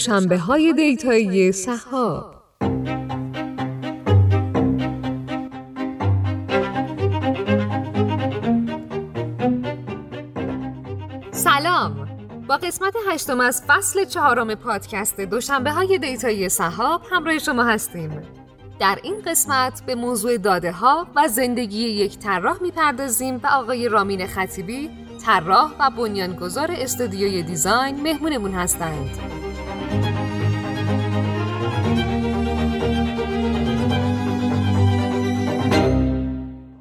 دوشنبه های دیتایی صحاب سلام. با قسمت هشتم از فصل چهارم پادکست دوشنبه های دیتایی صحاب همراه شما هستیم. در این قسمت به موضوع داده ها و زندگی یک طراح می‌پردازیم و آقای رامین خطیبی طراح و بنیانگذار استودیوی design مهمونمون هستند.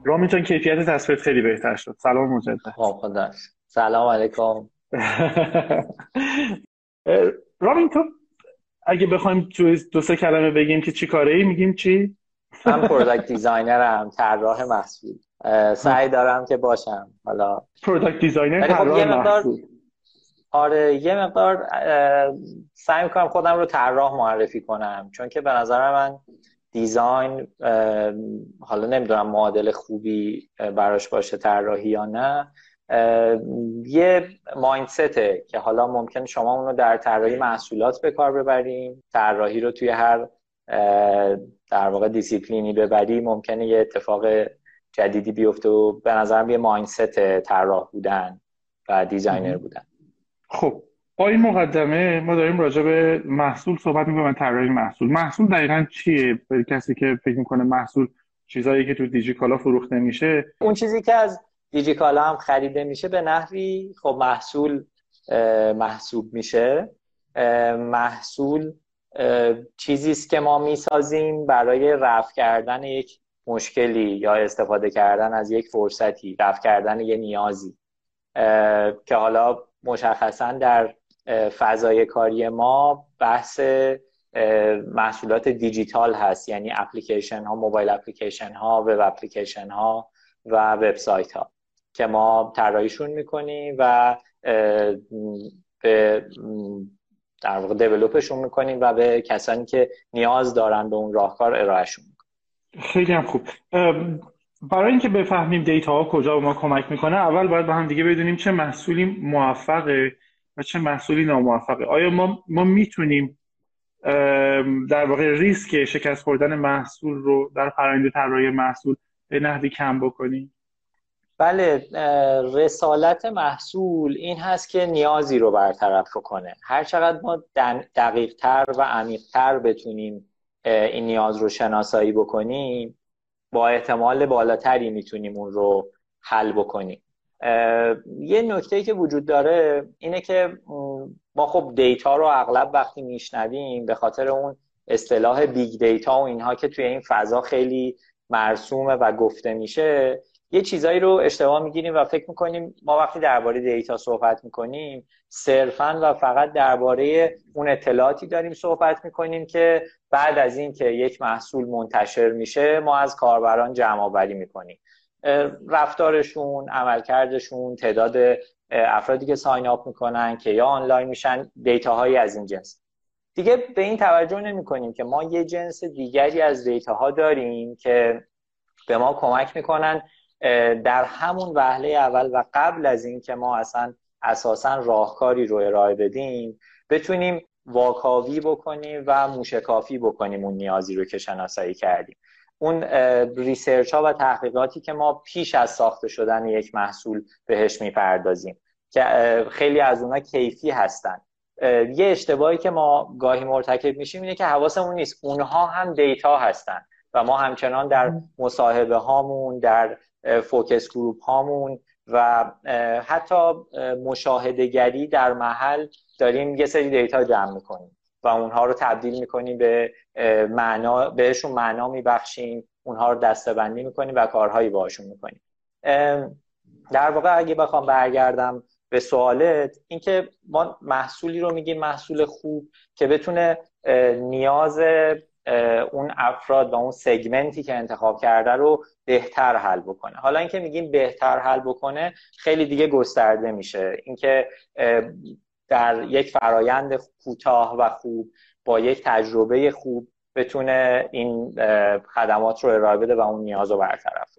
رامین جان کیفیت تصویرت خیلی بهتر شد. سلام مجدد. خدا سلام علیکم. رامین تو اگه بخوایم تو دو سه کلمه بگیم که چی کاره ای میگیم چی؟ من product designer م طراح محصول. سعی دارم که باشم. حالا product designer خب طراح محصول. آره یه مقدار سعی می‌کنم خودم رو طراح معرفی کنم. چون که به نظر من design حالا نمی‌دونم معادل خوبی براش باشه طراحی یا نه. یه mindset ه که حالا ممکن شما اونو در طراحی محصولات به کار ببریم. طراحی رو توی هر در واقع دیسیپلینی ببری ممکنه یه اتفاق جدیدی بیفته و به نظرم یه mindset طراح بودن و designer بودن. خب با این مقدمه ما داریم راجع به محصول صحبت می‌کنیم طراحی محصول. محصول دقیقا چیه؟ برای کسی که فکر می‌کنه محصول چیزایی که تو دیجیکالا فروخته میشه؟ اون چیزی که از دیجیکالا هم خریده میشه به نحوی خب محصول محسوب میشه. محصول چیزی است که ما می‌سازیم برای رفع کردن یک مشکلی یا استفاده کردن از یک فرصتی رفع کردن یه نیازی. که حالا مشخصا در فضای کاری ما بحث محصولات دیجیتال هست یعنی اپلیکیشن ها موبایل اپلیکیشن ها وب اپلیکیشن ها و وبسایت ها که ما طراحیشون می‌کنیم و به در واقع دیولوپشون می‌کنیم و به کسانی که نیاز دارن به اون راهکار ارائهشون می‌کنیم. خیلی هم خوب. برای اینکه بفهمیم دیتا ها کجا به ما کمک می‌کنه اول باید با هم دیگه بدونیم چه محصولی موفقه و چه محصولی ناموفقه. آیا ما ما می‌تونیم در واقع ریسک شکست خوردن محصول رو در فرآیند طراحی محصول به نحوی کم بکنیم؟ بله رسالت محصول این هست که نیازی رو برطرف کنه هر چقدر ما دقیق تر و عمیق تر بتونیم این نیاز رو شناسایی بکنیم با احتمال بالاتری می‌تونیم اون رو حل بکنیم. یه نکته که وجود داره اینه که ما خب data رو اغلب وقتی میشنویم به خاطر اون اصطلاح big data و اینها که توی این فضا خیلی مرسومه و گفته میشه یه چیزایی رو اشتباه می‌گیریم و فکر می‌کنیم ما وقتی درباره دیتا صحبت می‌کنیم صرفا و فقط درباره اون اطلاعاتی داریم صحبت می‌کنیم که بعد از این که یک محصول منتشر میشه ما از کاربران جمع آوری می‌کنیم. رفتارشون عملکردشون تعداد افرادی که ساین اپ می‌کنن که یا آنلاین میشن دیتاهایی از این جنس. دیگه به این توجه نمی کنیم که ما یه جنس دیگری از data ها داریم که به ما کمک می‌کنن در همون وهله اول و قبل از این که ما اصلا اساسا راهکاری رو ارائه بدیم بتونیم واکاوی بکنیم و موشکافی بکنیم اون نیازی رو که شناسایی کردیم. اون research ها و تحقیقاتی که ما پیش از ساخته شدن یک محصول بهش می‌پردازیم که خیلی از اونا کیفی هستن. یه اشتباهی که ما گاهی مرتکب میشیم اینه که حواسمون نیست. اونها هم data هستن و ما همچنان در مصاحبه هامون در focus group هامون و حتی مشاهدگری در محل داریم یه سری data جمع می‌کنیم. و اونها رو تبدیل می‌کنیم به معنا بهشون معنا میبخشیم اونها رو دسته‌بندی می‌کنیم و کارهایی باشون می‌کنیم در واقع اگه بخوام برگردم به سوالت اینکه ما محصولی رو میگیم محصول خوب که بتونه نیاز اون افراد و اون سگمنتی که انتخاب کرده رو بهتر حل بکنه. حالا اینکه میگیم بهتر حل بکنه خیلی دیگه گسترده میشه. اینکه در یک فرایند کوتاه و خوب با یک تجربه خوب بتونه این خدمات رو ارائه بده و اون نیاز رو برطرف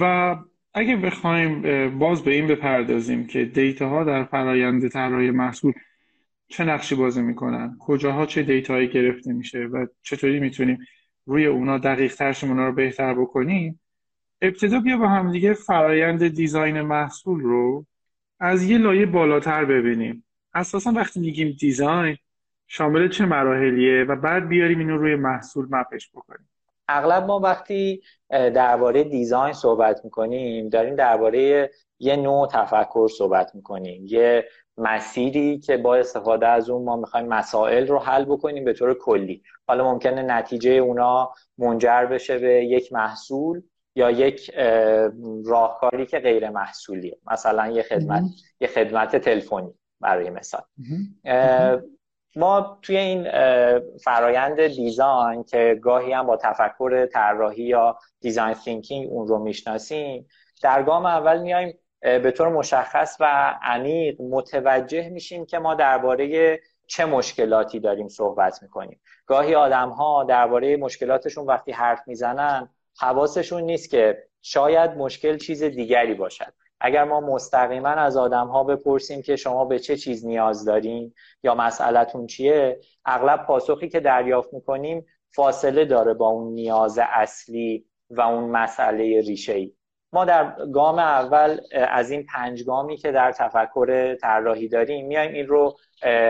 و اگه بخوایم باز به این بپردازیم که data ها در فرایند طراحی محصول چه نقشی بازی می‌کنن کجاها چه data یی گرفته میشه و چطوری می‌تونیم روی اونا دقیق تر شیم اونا رو بهتر بکنیم ابتدا بیا با هم دیگه فرایند design محصول رو از یه لایه بالاتر ببینیم. اساسا وقتی میگیم design شامل چه مراحلیه و بعد بیاریم اینو روی محصول مپش بکنیم؟ اغلب ما وقتی درباره دیزاین صحبت می‌کنیم داریم درباره یه نوع تفکر صحبت می‌کنیم. یه مسیری که با استفاده از اون ما می‌خوایم مسائل رو حل بکنیم به طور کلی. حالا ممکنه نتیجه اونا منجر بشه به یک محصول یا یک راهکاری که غیر محصولیه. مثلا یه خدمت یه خدمت تلفنی. برای مثال. ما توی این فرایند design که گاهی هم با تفکر طراحی یا design thinking اون رو می‌شناسیم در گام اول میایم به طور مشخص و عمیق متوجه میشیم که ما درباره چه مشکلاتی داریم صحبت می‌کنیم. گاهی آدم ها درباره مشکلاتشون وقتی حرف می‌زنن حواسشون نیست که شاید مشکل چیز دیگری باشد. اگر ما مستقیما از آدم ها بپرسیم که شما به چه چیز نیاز دارین یا مسئلتون چیه اغلب پاسخی که دریافت می‌کنیم فاصله داره با اون نیاز اصلی و اون مسئله ریشه ای ما در گام اول از این پنج گامی که در تفکر طراحی داریم میایم این رو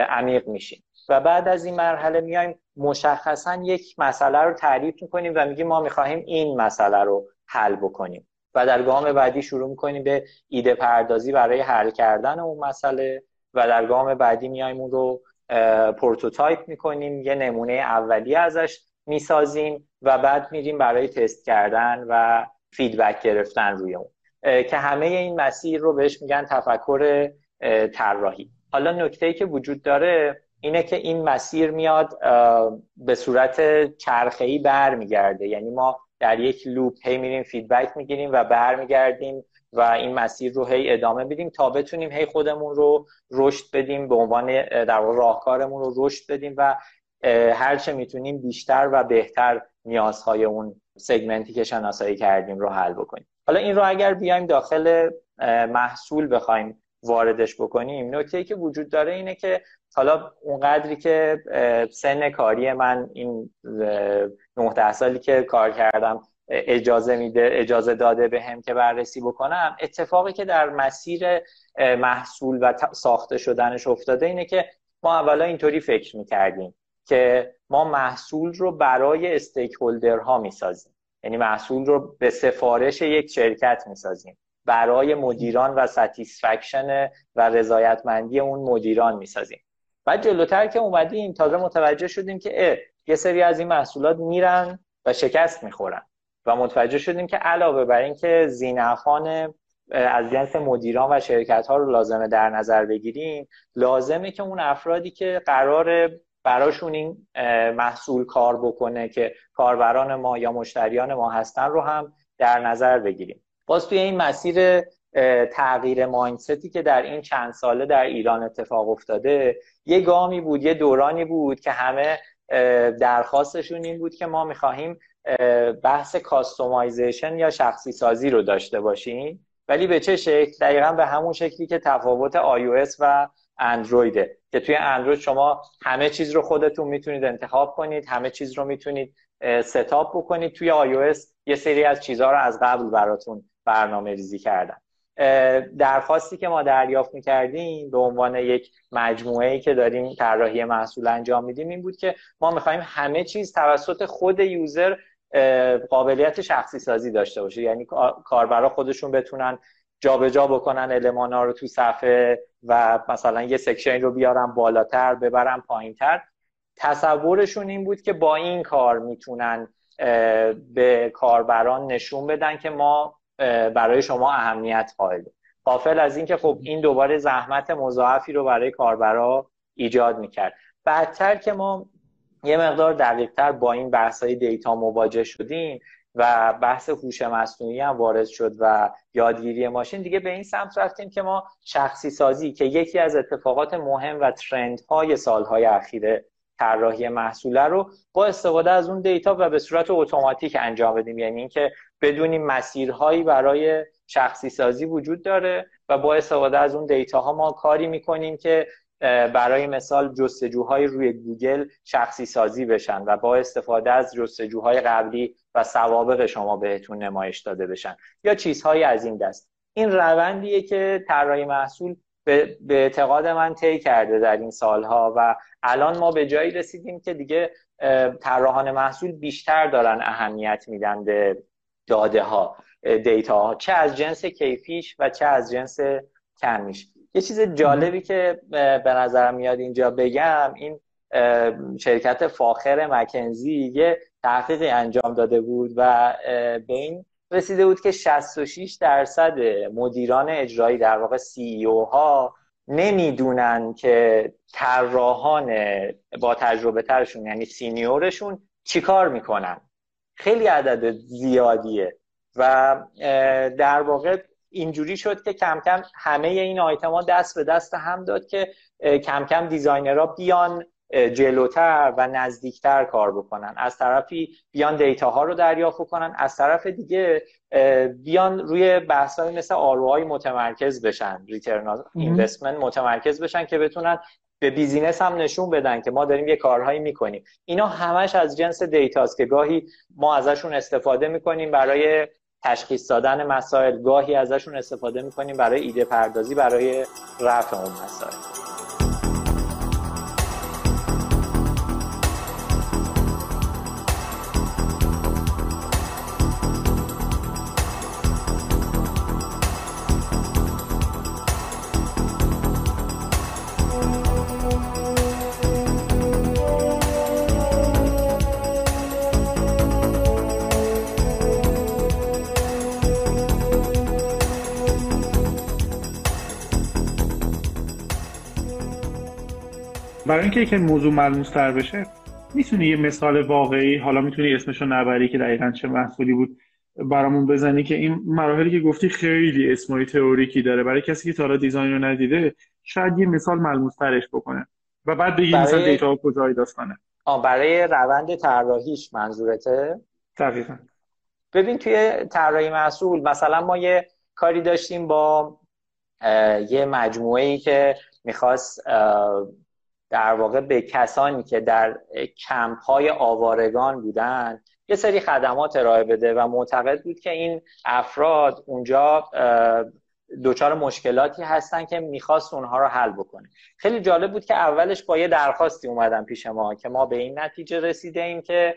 عمیق میشیم. و بعد از این مرحله میایم مشخصا یک مسئله رو تعریف می‌کنیم و میگیم ما می‌خواهیم این مسئله رو حل بکنیم. و در گام بعدی شروع می‌کنیم به ایده پردازی برای حل کردن اون مسئله و در گام بعدی میایم اون رو prototype می‌کنیم یه نمونه اولی ازش می‌سازیم و بعد میریم برای تست کردن و feedback گرفتن روی اون. که همه این مسیر رو بهش میگن تفکر طراحی. حالا نکته ای که وجود داره اینه که این مسیر میاد به صورت چرخه‌ای برمیگرده. یعنی ما در یک loop هی میریم feedback می‌گیریم و برمیگردیم و این مسیر رو هی ادامه بدیم تا بتونیم هی خودمون رو رشد بدیم به عنوان در راهکارمون رو رشد بدیم و هرچه می‌تونیم بیشتر و بهتر نیازهای اون سگمنتی که شناسایی کردیم رو حل بکنیم. حالا این رو اگر بیایم داخل محصول بخوایم واردش بکنیم نکته که وجود داره اینه که حالا اونقدری که سن کاری من این 19 سالی که کار کردم اجازه میده اجازه بده بهم که بررسی بکنم اتفاقی که در مسیر محصول و ساخته شدنش افتاده اینه که ما اولا اینطوری فکر می‌کردیم که ما محصول رو برای stakeholder ها می‌سازیم. یعنی محصول رو به سفارش یک شرکت می‌سازیم. برای مدیران و satisfaction و رضایتمندی اون مدیران می‌سازیم. بعد جلوتر که اومدیم تازه متوجه شدیم که یه سری از این محصولات میرن و شکست می‌خورن. و متوجه شدیم که علاوه بر اینکه زینفان از جنس مدیران و شرکت ها رو لازمه در نظر بگیریم لازمه که اون افرادی که قرار براشون این محصول کار بکنه که کاربران ما یا مشتریان ما هستن رو هم در نظر بگیریم. باز توی این مسیر تغییر ماینستی که در این چند ساله در ایران اتفاق افتاده یه گامی بود یه دورانی بود که همه درخواستشون این بود که ما می‌خواهیم بحث customization یا شخصی سازی رو داشته باشیم. ولی به چه شکل؟ دقیقا به همون شکلی که تفاوت iOS و اندرویده که توی اندروید شما همه چیز رو خودتون می‌تونید انتخاب کنید همه چیز رو می‌تونید setup بکنید. توی iOS یه سری از چیزها رو از قبل براتون برنامه ریزی کردن درخواستی که ما دریافت می‌کردیم به عنوان یک مجموعه ای که داریم طراحی محصول انجام میدیم این بود که ما می‌خوایم همه چیز توسط خود user قابلیت شخصی سازی داشته باشه. یعنی کاربرا خودشون بتونن جابجا بکنن المان ها رو تو صفحه و مثلا یه section رو بیارن بالاتر ببرن پایینتر. تصورشون این بود که با این کار می‌تونن به کاربران نشون بدن که ما برای شما اهمیت قائلیم غافل از اینکه خب این دوباره زحمت مضاعفی رو برای کاربرا ایجاد می‌کرد. بعدتر که ما یه مقدار دقیقتر با این بحث های دیتا مواجه شدیم و بحث هوش مصنوعی هم وارد شد و یادگیری ماشین دیگه به این سمت رفتیم که ما شخصی سازی که یکی از اتفاقات مهم و ترند های سالهای اخیر طراحی محصوله رو با استفاده از اون دیتا و به صورت اتوماتیک انجام بدیم. یعنی اینکه بدونیم مسیرهایی برای شخصی سازی وجود داره و با استفاده از اون دیتا ها ما کاری می‌کنیم که برای مثال جستجوهای روی گوگل شخصی سازی بشن و با استفاده از جستجوهای قبلی و سوابق شما بهتون نمایش داده بشن یا چیزهایی از این دست. این روندیه که طراحی محصول به, اعتقاد من طی کرده در این سالها و الان ما به جایی رسیدیم که دیگه طراحان محصول بیشتر دارن اهمیت میدن به داده ها دیتا ها چه از جنس کیفیش و چه از جنس کمیش. یه چیز جالبی که به نظرم میاد اینجا بگم این شرکت فاخر مکنزی یه تحقیقی انجام داده بود و به این رسیده بود که 66 درصد مدیران اجرایی در واقع سی ای ها نمی‌دونن که طراحان با تجربه ترشون یعنی سینیورشون چیکار می‌کنن. خیلی عدد زیادیه و در واقع اینجوری شد که کم کم همه این آیتما دست به دست هم داد که کم کم designer ها بیان جلوتر و نزدیکتر کار بکنن. از طرفی بیان data ها رو دریافت کنن. از طرف دیگه بیان روی بحث های مثل ROI متمرکز بشن. return investment متمرکز بشن که بتونن به business هم نشون بدن که ما داریم یه کارهایی می‌کنیم. اینا همش از جنس data ست که گاهی ما ازشون استفاده می‌کنیم برای تشخیص دادن مسائل. گاهی ازشون استفاده می‌کنیم برای ایده پردازی برای رفع اون مسائل. برای اینکه یک موضوع ملموس تر بشه می‌تونی یه مثال واقعی حالا می‌تونی اسمشو نبری که دقیقا چه محصولی بود برامون بزنی که این مراحلی که گفتی خیلی اسمای تئوریکی داره. برای کسی که تا حالا دیزاین رو ندیده شاید یه مثال ملموس ترش بکنه و بعد بگی برای... مثلا دیتا کجایی داستانه آه برای روند طراحیش منظورته؟ دقیقا. ببین توی طراحی محصول مثلا ما یه کاری داشتیم با یه مجموعه ای که می‌خواست در واقع به کسانی که در کمپ های آوارگان بودن یه سری خدمات ارائه بده و معتقد بود که این افراد اونجا دچار مشکلاتی هستن که می‌خواست اونها رو حل بکنه. خیلی جالب بود که اولش با یه درخواستی اومدن پیش ما که ما به این نتیجه رسیده ایم که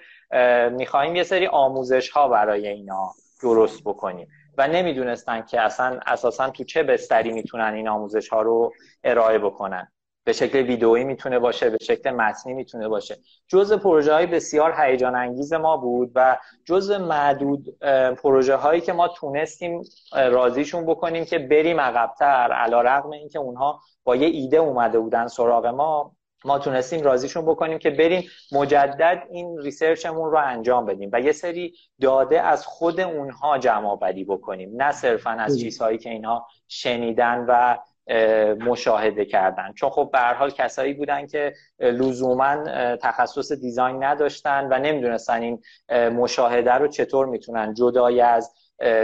می‌خواهیم یه سری آموزش ها برای اینا درست بکنیم. و نمی‌دونستن که اصلا اساسا تو چه بستری می‌تونن این آموزش ها رو ارائه بکنن. به شکل ویدئویی می‌تونه باشه به شکل متنی می‌تونه باشه. جزء پروژه های بسیار هیجان انگیز ما بود و جزء معدود پروژه هایی که ما تونستیم راضیشون بکنیم که بریم عقبتر. علا رقم این که اونها با یه ایده اومده بودن سراغ ما ما تونستیم راضیشون بکنیم که بریم مجدد این ریسرچمون رو انجام بدیم و یه سری داده از خود اونها جمع بکنیم. نه صرفا از چیزهایی که اینها شنیدن و مشاهده کردن. چون خب به حال کسایی بودن که لزوما تخصص دیزاین نداشتن و نمی‌دونستن این مشاهده رو چطور می‌تونن جدای از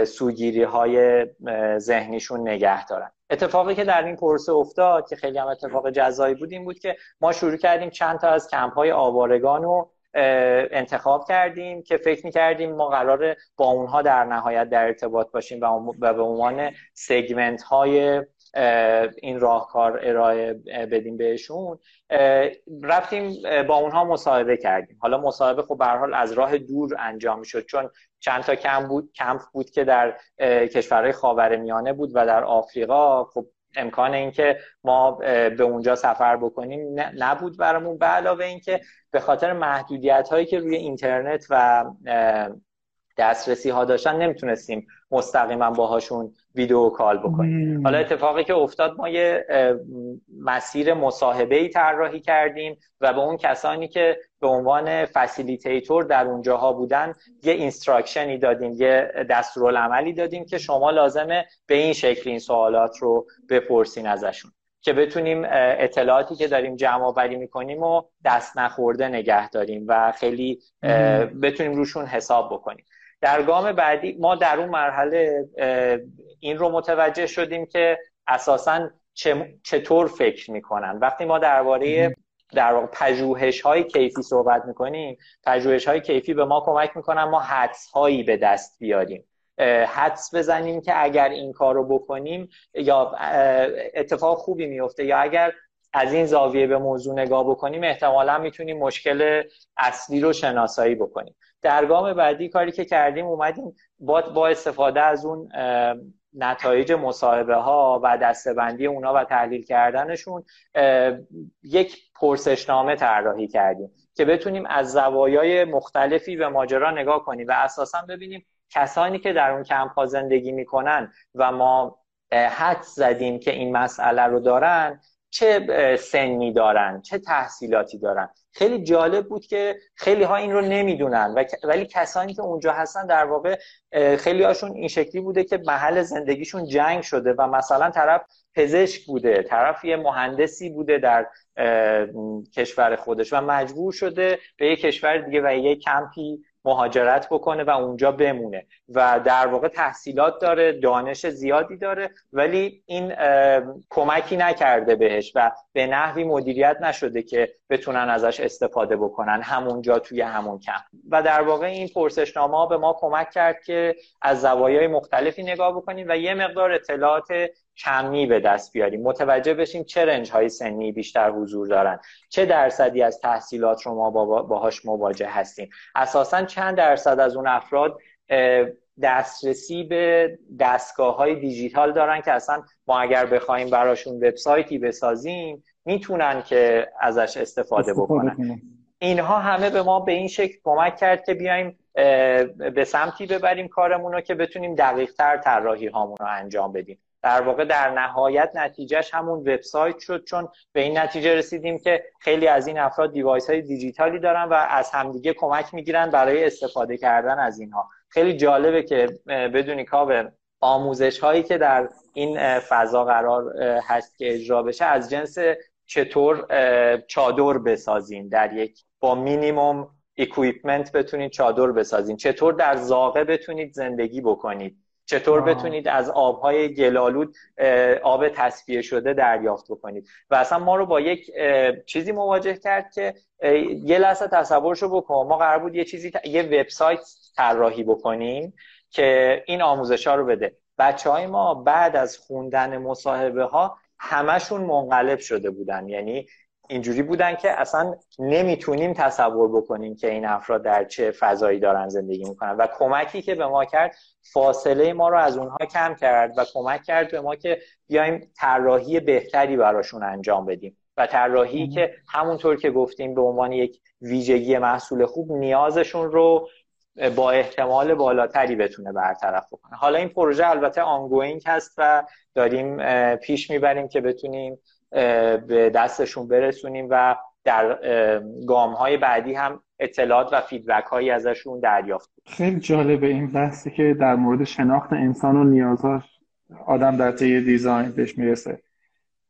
سوگیری های ذهنیشون نگه دارن. اتفاقی که در این پرسه افتاد که خیلی هم اتفاق جزایی بود این بود که ما شروع کردیم چند تا از کمپ های آوارگان رو انتخاب کردیم که فکر می‌کردیم ما قراره با اونها در نهایت در ارتباط باشیم و به عنوان سگمنت های این راهکار ارائه بدیم بهشون. رفتیم با اونها مصاحبه کردیم. حالا مصاحبه خب به حال از راه دور انجام شد چون چند تا کم بود کمپ بود که در کشورهای خاورمیانه بود و در آفریقا. خب امکان اینکه ما به اونجا سفر بکنیم نبود برامون. به علاوه اینکه به خاطر محدودیت هایی که روی اینترنت و دسترسی ها داشتن نمی‌تونستیم مستقیما باهاشون video call بکنیم. حالا اتفاقی که افتاد ما یه مسیر مصاحبه ای طراحی کردیم و به اون کسانی که به عنوان facilitator در اونجاها بودن یه instruction ی دادیم یه دستورالعملی دادیم که شما لازمه به این شکل این سوالات رو بپرسین ازشون. که بتونیم اطلاعاتی که داریم جمع آوری می‌کنیم و دست نخورده نگه داریم و خیلی بتونیم روشون حساب بکنیم. در گام بعدی ما در اون مرحله این رو متوجه شدیم که اساسا چطور فکر می‌کنن. وقتی ما درباره در واقع پژوهش های کیفی صحبت می‌کنیم پژوهش های کیفی به ما کمک می‌کنن ما حدس هایی به دست بیاریم. حدس بزنیم که اگر این کار رو بکنیم یا اتفاق خوبی میفته یا اگر از این زاویه به موضوع نگاه بکنیم احتمالا می‌تونیم مشکل اصلی رو شناسایی بکنیم. در گام بعدی کاری که کردیم اومدیم با, با استفاده از اون نتایج مصاحبه ها و دستبندی اونا و تحلیل کردنشون یک پرسشنامه طراحی کردیم که بتونیم از زوایای مختلفی به ماجرا نگاه کنیم و اساسا ببینیم کسانی که در اون کمپ ها زندگی می‌کنن و ما حد زدیم که این مسئله رو دارن چه سنی دارن چه تحصیلاتی دارن. خیلی جالب بود که خیلی ها این رو نمی‌دونن ولی کسانی که اونجا هستن در واقع خیلی هاشون این شکلی بوده که محل زندگیشون جنگ شده و مثلا طرف پزشک بوده طرف یه مهندسی بوده در کشور خودش و مجبور شده به یه کشور دیگه و یه کمپی مهاجرت بکنه و اونجا بمونه. و در واقع تحصیلات داره دانش زیادی داره ولی این کمکی نکرده بهش و به نحوی مدیریت نشده که بتونن ازش استفاده بکنن همونجا توی همون کم. و در واقع این پرسشنامه ها به ما کمک کرد که از زوایای مختلفی نگاه بکنیم و یه مقدار اطلاعات کمی به دست بیاریم. متوجه بشیم چه رنج های سنی بیشتر حضور دارن. چه درصدی از تحصیلات رو ما باهاش مواجه هستیم. اساسا چند درصد از اون افراد دسترسی به دستگاه های دیجیتال دارن که اصلا ما اگر بخوایم براشون وبسایتی بسازیم می‌تونن که ازش استفاده بکنن. اینها همه به ما به این شکل کمک کرد که بیایم به سمتی ببریم کارمون رو که بتونیم دقیق تر طراحی هامون رو انجام بدیم. در واقع در نهایت نتیجهش همون وبسایت شد چون به این نتیجه رسیدیم که خیلی از این افراد دیوایس های دیجیتالی دارن و از همدیگه کمک می‌گیرن برای استفاده کردن از اینها. خیلی جالبه که بدونی به آموزش هایی که در این فضا قرار هست که اجرا بشه از جنس چطور چادر بسازین در یک با minimum equipment بتونید چادر بسازین. چطور در زاغه بتونید زندگی بکنید. چطور بتونید از آبهای گلالود آب تصفیه شده دریافت بکنید؟ و اصلا ما رو با یک چیزی مواجه کرد که یه لحظه تصورشو بکن. ما قرار بود یه چیزی یه وبسایت طراحی بکنیم که این آموزش ها رو بده. بچه های ما بعد از خوندن مصاحبه ها همشون منقلب شده بودن. یعنی اینجوری بودن که اصلا نمی‌تونیم تصور بکنیم که این افراد در چه فضایی دارن زندگی می‌کنن. و کمکی که به ما کرد فاصله ما رو از اونها کم کرد و کمک کرد به ما که بیایم طراحی بهتری براشون انجام بدیم. و طراحی که همونطور که گفتیم به عنوان یک ویژگی محصول خوب نیازشون رو با احتمال بالاتری بتونه برطرف بکنه. حالا این پروژه البته ongoing هست و داریم پیش می‌بریم که بتونیم به دستشون برسونیم و در گام های بعدی هم اطلاعات و feedback هایی ازشون دریافت خیلی جالبه این بحثی که در مورد شناخت انسان و نیازاش آدم در طی design بهش می‌رسه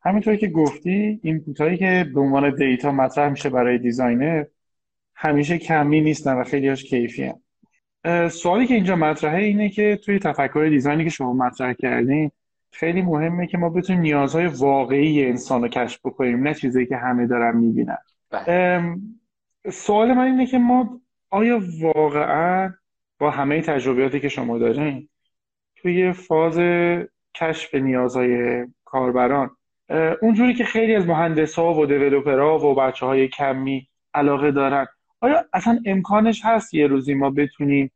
همینطوری که گفتی این هایی که به عنوان data مطرح میشه برای designer همیشه کمی نیستن و خیلی هاش کیفی هم. سوالی که اینجا مطرحه اینه که توی تفکر دیزاینی که شما مطرح کردین خیلی مهمه که ما بتونیم نیازهای واقعی انسان رو کشف بکنیم نه چیزی که همه دارن می‌بینن بله. سوال من اینه که ما آیا واقعا با همه تجربیاتی که شما دارین توی فاز کشف نیازهای کاربران اونجوری که خیلی از مهندس ها و دیولوپرها و بچه های کمی علاقه دارن آیا اصلا امکانش هست یه روزی ما بتونیم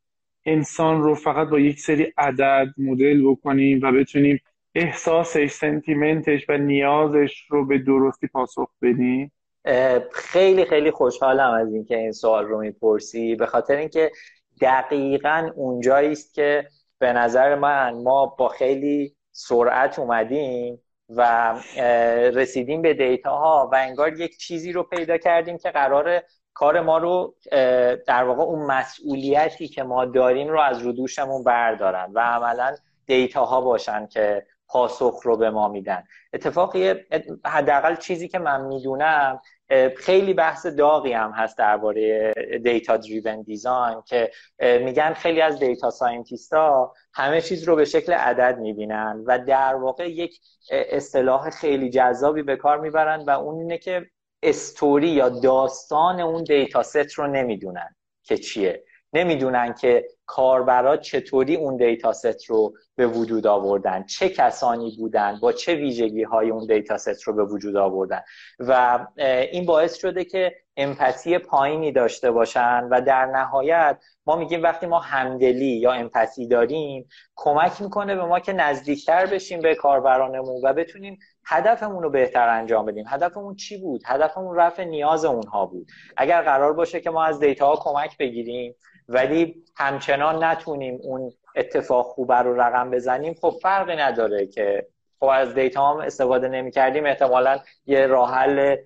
انسان رو فقط با یک سری عدد مدل بکنیم و بتونیم احساسش سنتیمنتش و نیازش رو به درستی پاسخ بدیم خیلی خیلی خوشحالم از اینکه این سوال رو می‌پرسی. به خاطر اینکه دقیقا اونجایی است که به نظر من ما با خیلی سرعت اومدیم و رسیدیم به data ها و انگار یک چیزی رو پیدا کردیم که قرار کار ما رو در واقع اون مسئولیتی که ما داریم رو از رو دوشمون بردارن و عملا data ها باشن که پاسخ رو به ما میدن. اتفاقی حداقل چیزی که من می‌دونم خیلی بحث داغی هم هست درباره data driven design که میگن خیلی از data scientist ا همه چیز رو به شکل عدد می‌بینن و در واقع یک اصطلاح خیلی جذابی به کار می‌برن و اون اینه که استوری یا داستان اون data set رو نمی‌دونن که چیه. نمی‌دونن که کاربرا چطوری اون data set رو به وجود آوردن چه کسانی بودن با چه ویژگی های اون data set رو به وجود آوردن. و این باعث شده که empathy پایینی داشته باشن و در نهایت ما میگیم وقتی ما همدلی یا empathy داریم کمک می‌کنه به ما که نزدیکتر بشیم به کاربرانمون و بتونیم هدفمون رو بهتر انجام بدیم. هدفمون چی بود؟ هدفمون رفع نیاز اونها بود. اگر قرار باشه که ما از دیتا ها کمک بگیریم ولی همچنان نتونیم اون اتفاق خوبه رو رقم بزنیم. خب فرقی نداره که خب از دیتا هم استفاده نمی کردیم احتمالا یه راه حل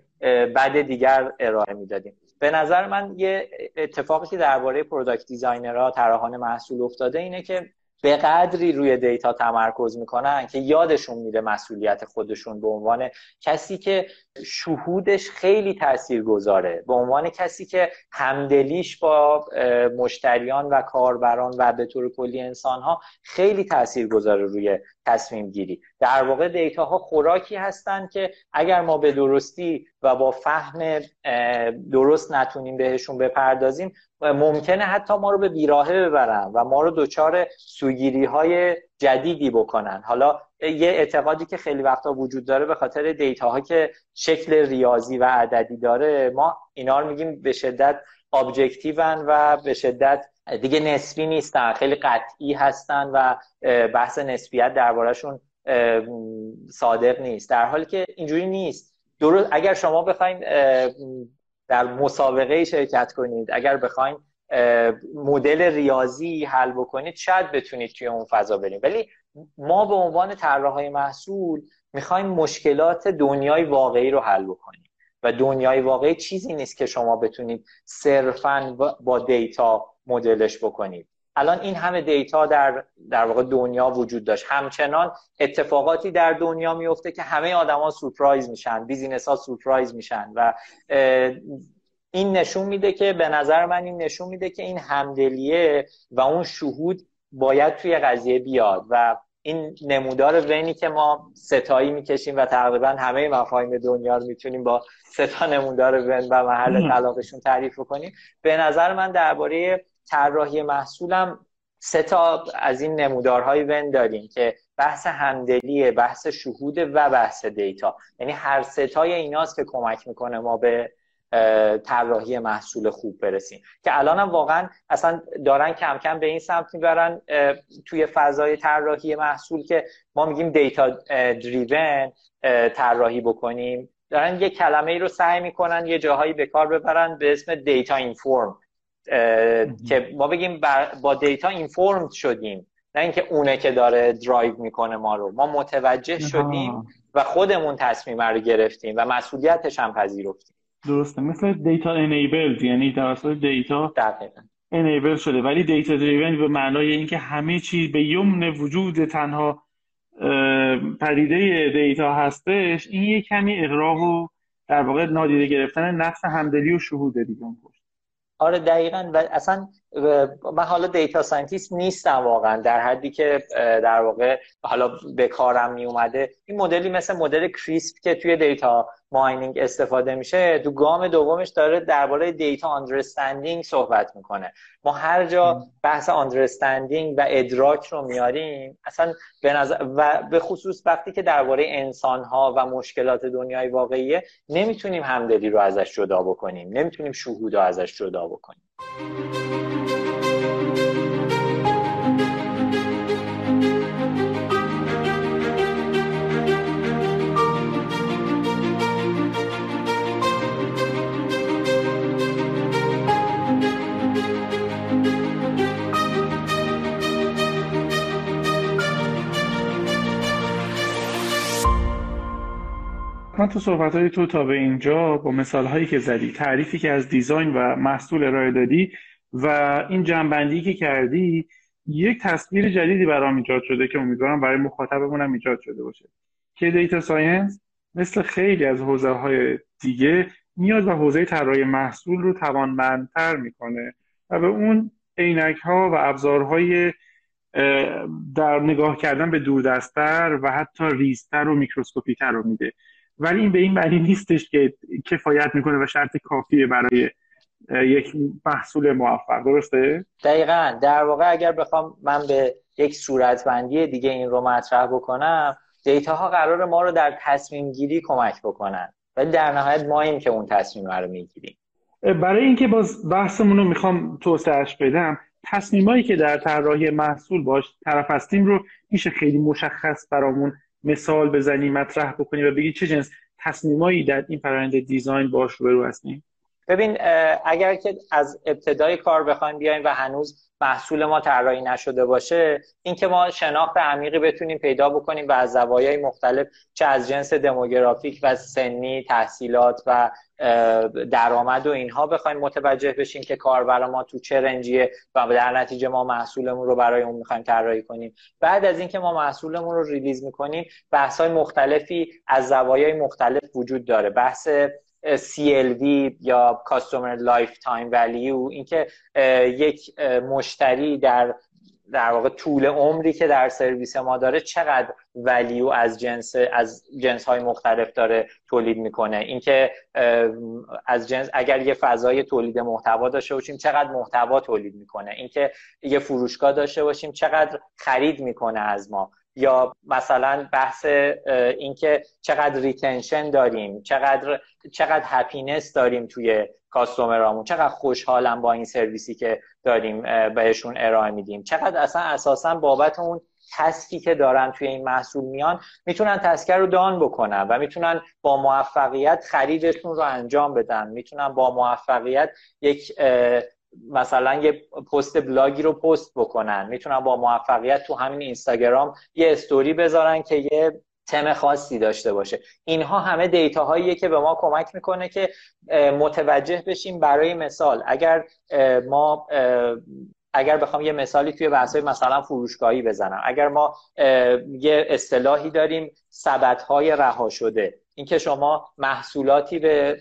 بد دیگر ارائه می‌دادیم. به نظر من یه اتفاقی که درباره product designer ها طراحان محصول افتاده اینه که به قدری روی data تمرکز می‌کنن که یادشون میره مسئولیت خودشون به عنوان کسی که شهودش خیلی تأثیر گذاره به عنوان کسی که همدلیش با مشتریان و کاربران و به طور کلی انسان ها خیلی تأثیر گذاره روی تصمیم گیری. در واقع data ها خوراکی هستن که اگر ما به درستی و با فهم درست نتونیم بهشون بپردازیم ممکنه حتی ما رو به بیراهه ببرن و ما رو دچار سوگیری های جدیدی بکنن. حالا یه اعتقادی که خیلی وقتا وجود داره به خاطر دیتا که شکل ریاضی و عددی داره ما اینا رو میگیم به شدت ابجکتیون و به شدت دیگه نسبی نیستن خیلی قطعی هستن و بحث نسبیت دربارهشون صادق نیست. در حالی که اینجوری نیست. درست اگر شما بخواید در مسابقه شرکت کنید اگر بخواید مدل ریاضی حل بکنید شاید بتونید توی اون فضا بریم. ولی ما به عنوان طراحهای محصول می‌خوایم مشکلات دنیای واقعی رو حل بکنیم. و دنیای واقعی چیزی نیست که شما بتونید صرفا با data مدلش بکنید. الان این همه data در در واقع دنیا وجود داشت. همچنان اتفاقاتی در دنیا میفته که همه آدما سورپرایز میشن business ها سورپرایز میشن و این نشون میده که به نظر من این نشون میده که این همدلیه و اون شهود باید توی قضیه بیاد و این نمودار ونی که ما ستایی می‌کشیم و تقریبا همه مفاهیم دنیا رو می‌تونیم با ستا نمودار ون و محل طلاقشون تعریف کنیم به نظر من درباره طراحی محصولم سه تا از این نمودارهای ون داریم که بحث همدلیه بحث شهود و بحث دیتا. یعنی هر ستای ایناست که کمک می‌کنه ما به طراحی محصول خوب برسیم. که الان هم واقعا اصلا دارن کم کم به این سمت می‌برن توی فضای طراحی محصول که ما میگیم data driven طراحی بکنیم. دارن یه کلمه ای رو سعی می‌کنن یه جاهایی به کار ببرن به اسم data inform که ما بگیم با data inform شدیم. نه اینکه اونه که داره درایو می‌کنه ما رو. ما متوجه شدیم و خودمون تصمیم رو گرفتیم و مسئولیتش هم پذیرفتیم. درسته. مثل data enabled یعنی توسط data enable شده. ولی data driven به معنای اینکه همه چیز به یمن وجود تنها پدیده data هستش این یه کمی اغراق و در واقع نادیده گرفتن نفس همدلی و شهوده دیگه آره دقیقا. و اصلا من حالا data scientist نیستم واقعا. در حدی که در واقع حالا به کارم می اومده این مدلی مثل مدل CRISP که توی data mining استفاده میشه تو گام دومش داره درباره data understanding صحبت می‌کنه. ما هر جا بحث understanding و ادراک رو میاریم اصلا به نظر و به خصوص وقتی که درباره انسان ها و مشکلات دنیای واقعیه نمی‌تونیم همدلی رو ازش جدا بکنیم. نمی‌تونیم شهود رو ازش جدا بکنیم. من تو صحبت های تو تا به اینجا با مثال هایی که زدی تعریفی که از design و محصول ارائه دادی و این جمع‌بندی که کردی یک تصویر جدیدی برام ایجاد شده که امیدوارم برای مخاطبمون هم ایجاد شده باشه. که data science مثل خیلی از حوزه های دیگه میاد و حوزه طراحی محصول رو توانمندتر می‌کنه و به اون عینک ها و ابزارهای در نگاه کردن به دوردستتر و حتی ریزتر و میکروسکوپیتر رو میده. ولی این به این معنی نیستش که کفایت می‌کنه و شرط کافیه برای یک محصول موفق. درسته؟ دقیقا. در واقع اگر بخوام من به یک صورتبندی دیگه این رو مطرح بکنم دیتا ها قرار ما رو در تصمیم گیری کمک بکنن. ولی در نهایت ماییم که اون تصمیم رو می‌گیریم. برای اینکه باز بحثمون رو می‌خوام توسعهش بدم تصمیمایی که در طراحی محصول باش طرف هستیم رو میشه خیلی مشخص برامون مثال بزنی مطرح بکنی و بگی چه جنس تصمیمایی در این فرآیند دیزاین باش رو هستیم؟ ببین اگر که از ابتدای کار بخوایم بیایم و هنوز محصول ما طراحی نشده باشه اینکه ما شناخت عمیقی بتونیم پیدا بکنیم و از زوایای مختلف چه از جنس دموگرافیک و سنی تحصیلات و درآمد و اینها بخوایم متوجه بشیم که کاربر ما تو چه رنجیه و در نتیجه ما محصولمون رو برای اون می‌خوایم طراحی کنیم. بعد از اینکه ما محصولمون رو ریلیز می‌کنیم بحث های مختلفی از زوایای مختلف وجود داره. بحث CLV یا Customer Lifetime Value اینکه یک مشتری در در واقع طول عمری که در سرویس ما داره چقدر ولیو از جنس از جنس های مختلف داره تولید می‌کنه. اینکه از جنس اگر یه فضای تولید محتوا داشته باشیم چقدر محتوا تولید می‌کنه؟ اینکه یه فروشگاه داشته باشیم چقدر خرید می‌کنه از ما؟ یا مثلا بحث اینکه چقدر retention داریم چقدر چقدر happiness داریم توی customer امون چقدر خوشحالن با این سرویسی که داریم بهشون ارائه میدیم. چقدر اصلا اساسا بابت اون task ی که دارن توی این محصول میان می‌تونن task رو done بکنن و می‌تونن با موفقیت خریدشون رو انجام بدن. می‌تونن با موفقیت یک مثلا یه پست بلاگی رو پست بکنن. می‌تونن با موفقیت تو همین اینستاگرام یه استوری بذارن که یه تم خاصی داشته باشه. اینها همه دیتا هاییه که به ما کمک می‌کنه که متوجه بشیم برای مثال اگر ما اگر بخوام یه مثالی توی بحث مثلا فروشگاهی بزنم. اگر ما یه اصطلاحی داریم سبد های رها شده. اینکه شما محصولاتی به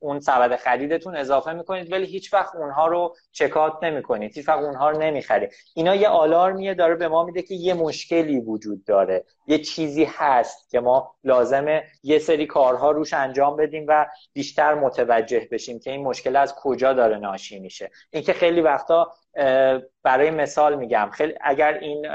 اون سبد خریدتون اضافه می‌کنید ولی هیچ وقت اونها رو چکات نمی‌کنید. هیچ وقت اونها رو نمی‌خرید. اینا یه آلارمیه داره به ما میده که یه مشکلی وجود داره. یه چیزی هست که ما لازمه یه سری کارها روش انجام بدیم و بیشتر متوجه بشیم که این مشکل از کجا داره ناشی میشه. اینکه خیلی وقتا برای مثال میگم خیلی اگر این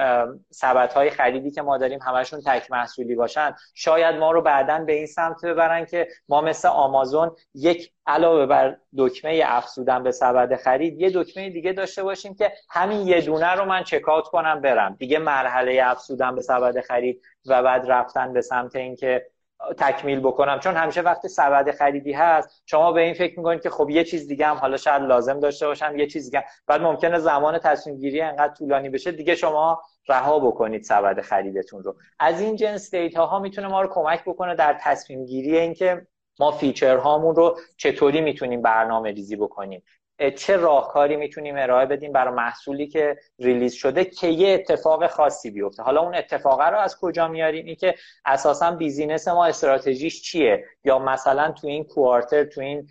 سبت های خریدی که ما داریم همشون تک محصولی باشن شاید ما رو بعدا به این سمت ببرن که ما مثل آمازون یک علاوه بر دکمه افزودن به سبد خرید یه دکمه دیگه داشته باشیم که همین یه دونه رو من چکات کنم برم. دیگه مرحله افزودن به سبد خرید و بعد رفتن به سمت اینکه تکمیل بکنم. چون همیشه وقتی سبد خریدی هست شما به این فکر می‌کنید که خب یه چیز دیگه هم حالا شاید لازم داشته باشم یه چیز دیگه بعد ممکنه زمان تصمیم گیری انقدر طولانی بشه دیگه شما رها بکنید سبد خریدتون رو. از این جنس data ها می‌تونه ما رو کمک بکنه در تصمیم گیری اینکه ما feature هامون رو چطوری می‌تونیم برنامه ریزی بکنیم. چه راهکاری می‌تونیم ارائه بدیم برای محصولی که release شده که یه اتفاق خاصی بیفته؟ حالا اون اتفاقه رو از کجا میاریم؟ این که اساسا business ما استراتژیش چیه؟ یا مثلا تو این quarter تو این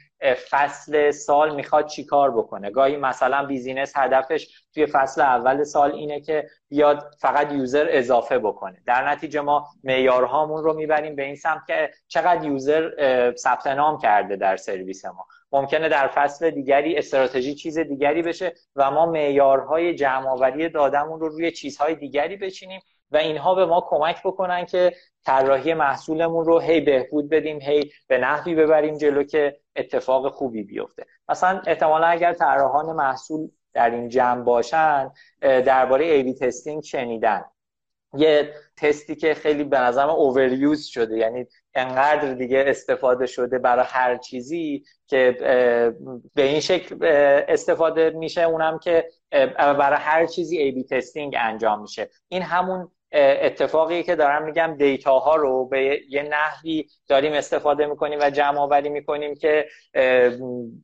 فصل سال می‌خواد چیکار بکنه؟ گاهی مثلا business هدفش توی فصل اول سال اینه که بیاد فقط user اضافه بکنه. در نتیجه ما معیارهامون رو می‌بریم به این سمت که چقدر user ثبت نام کرده در سرویس ما. ممکنه در فصل دیگری استراتژی چیز دیگری بشه و ما معیارهای جمع آوری دادمون رو روی چیزهای دیگری بچینیم و اینها به ما کمک بکنن که طراحی محصولمون رو هی بهبود بدیم هی به نحوی ببریم جلو که اتفاق خوبی بیفته. مثلا احتمالا اگر طراحان محصول در این جمع باشن درباره ایوی تستینگ شنیدن. یه تستی که خیلی به نظرم اووریوز شده. یعنی انقدر دیگه استفاده شده برای هر چیزی که به این شکل استفاده میشه اونم که برای هر چیزی A/B testing انجام میشه. این همون اتفاقی که دارم میگم data ها رو به یه نحوی داریم استفاده می‌کنیم و جمع آوری می‌کنیم که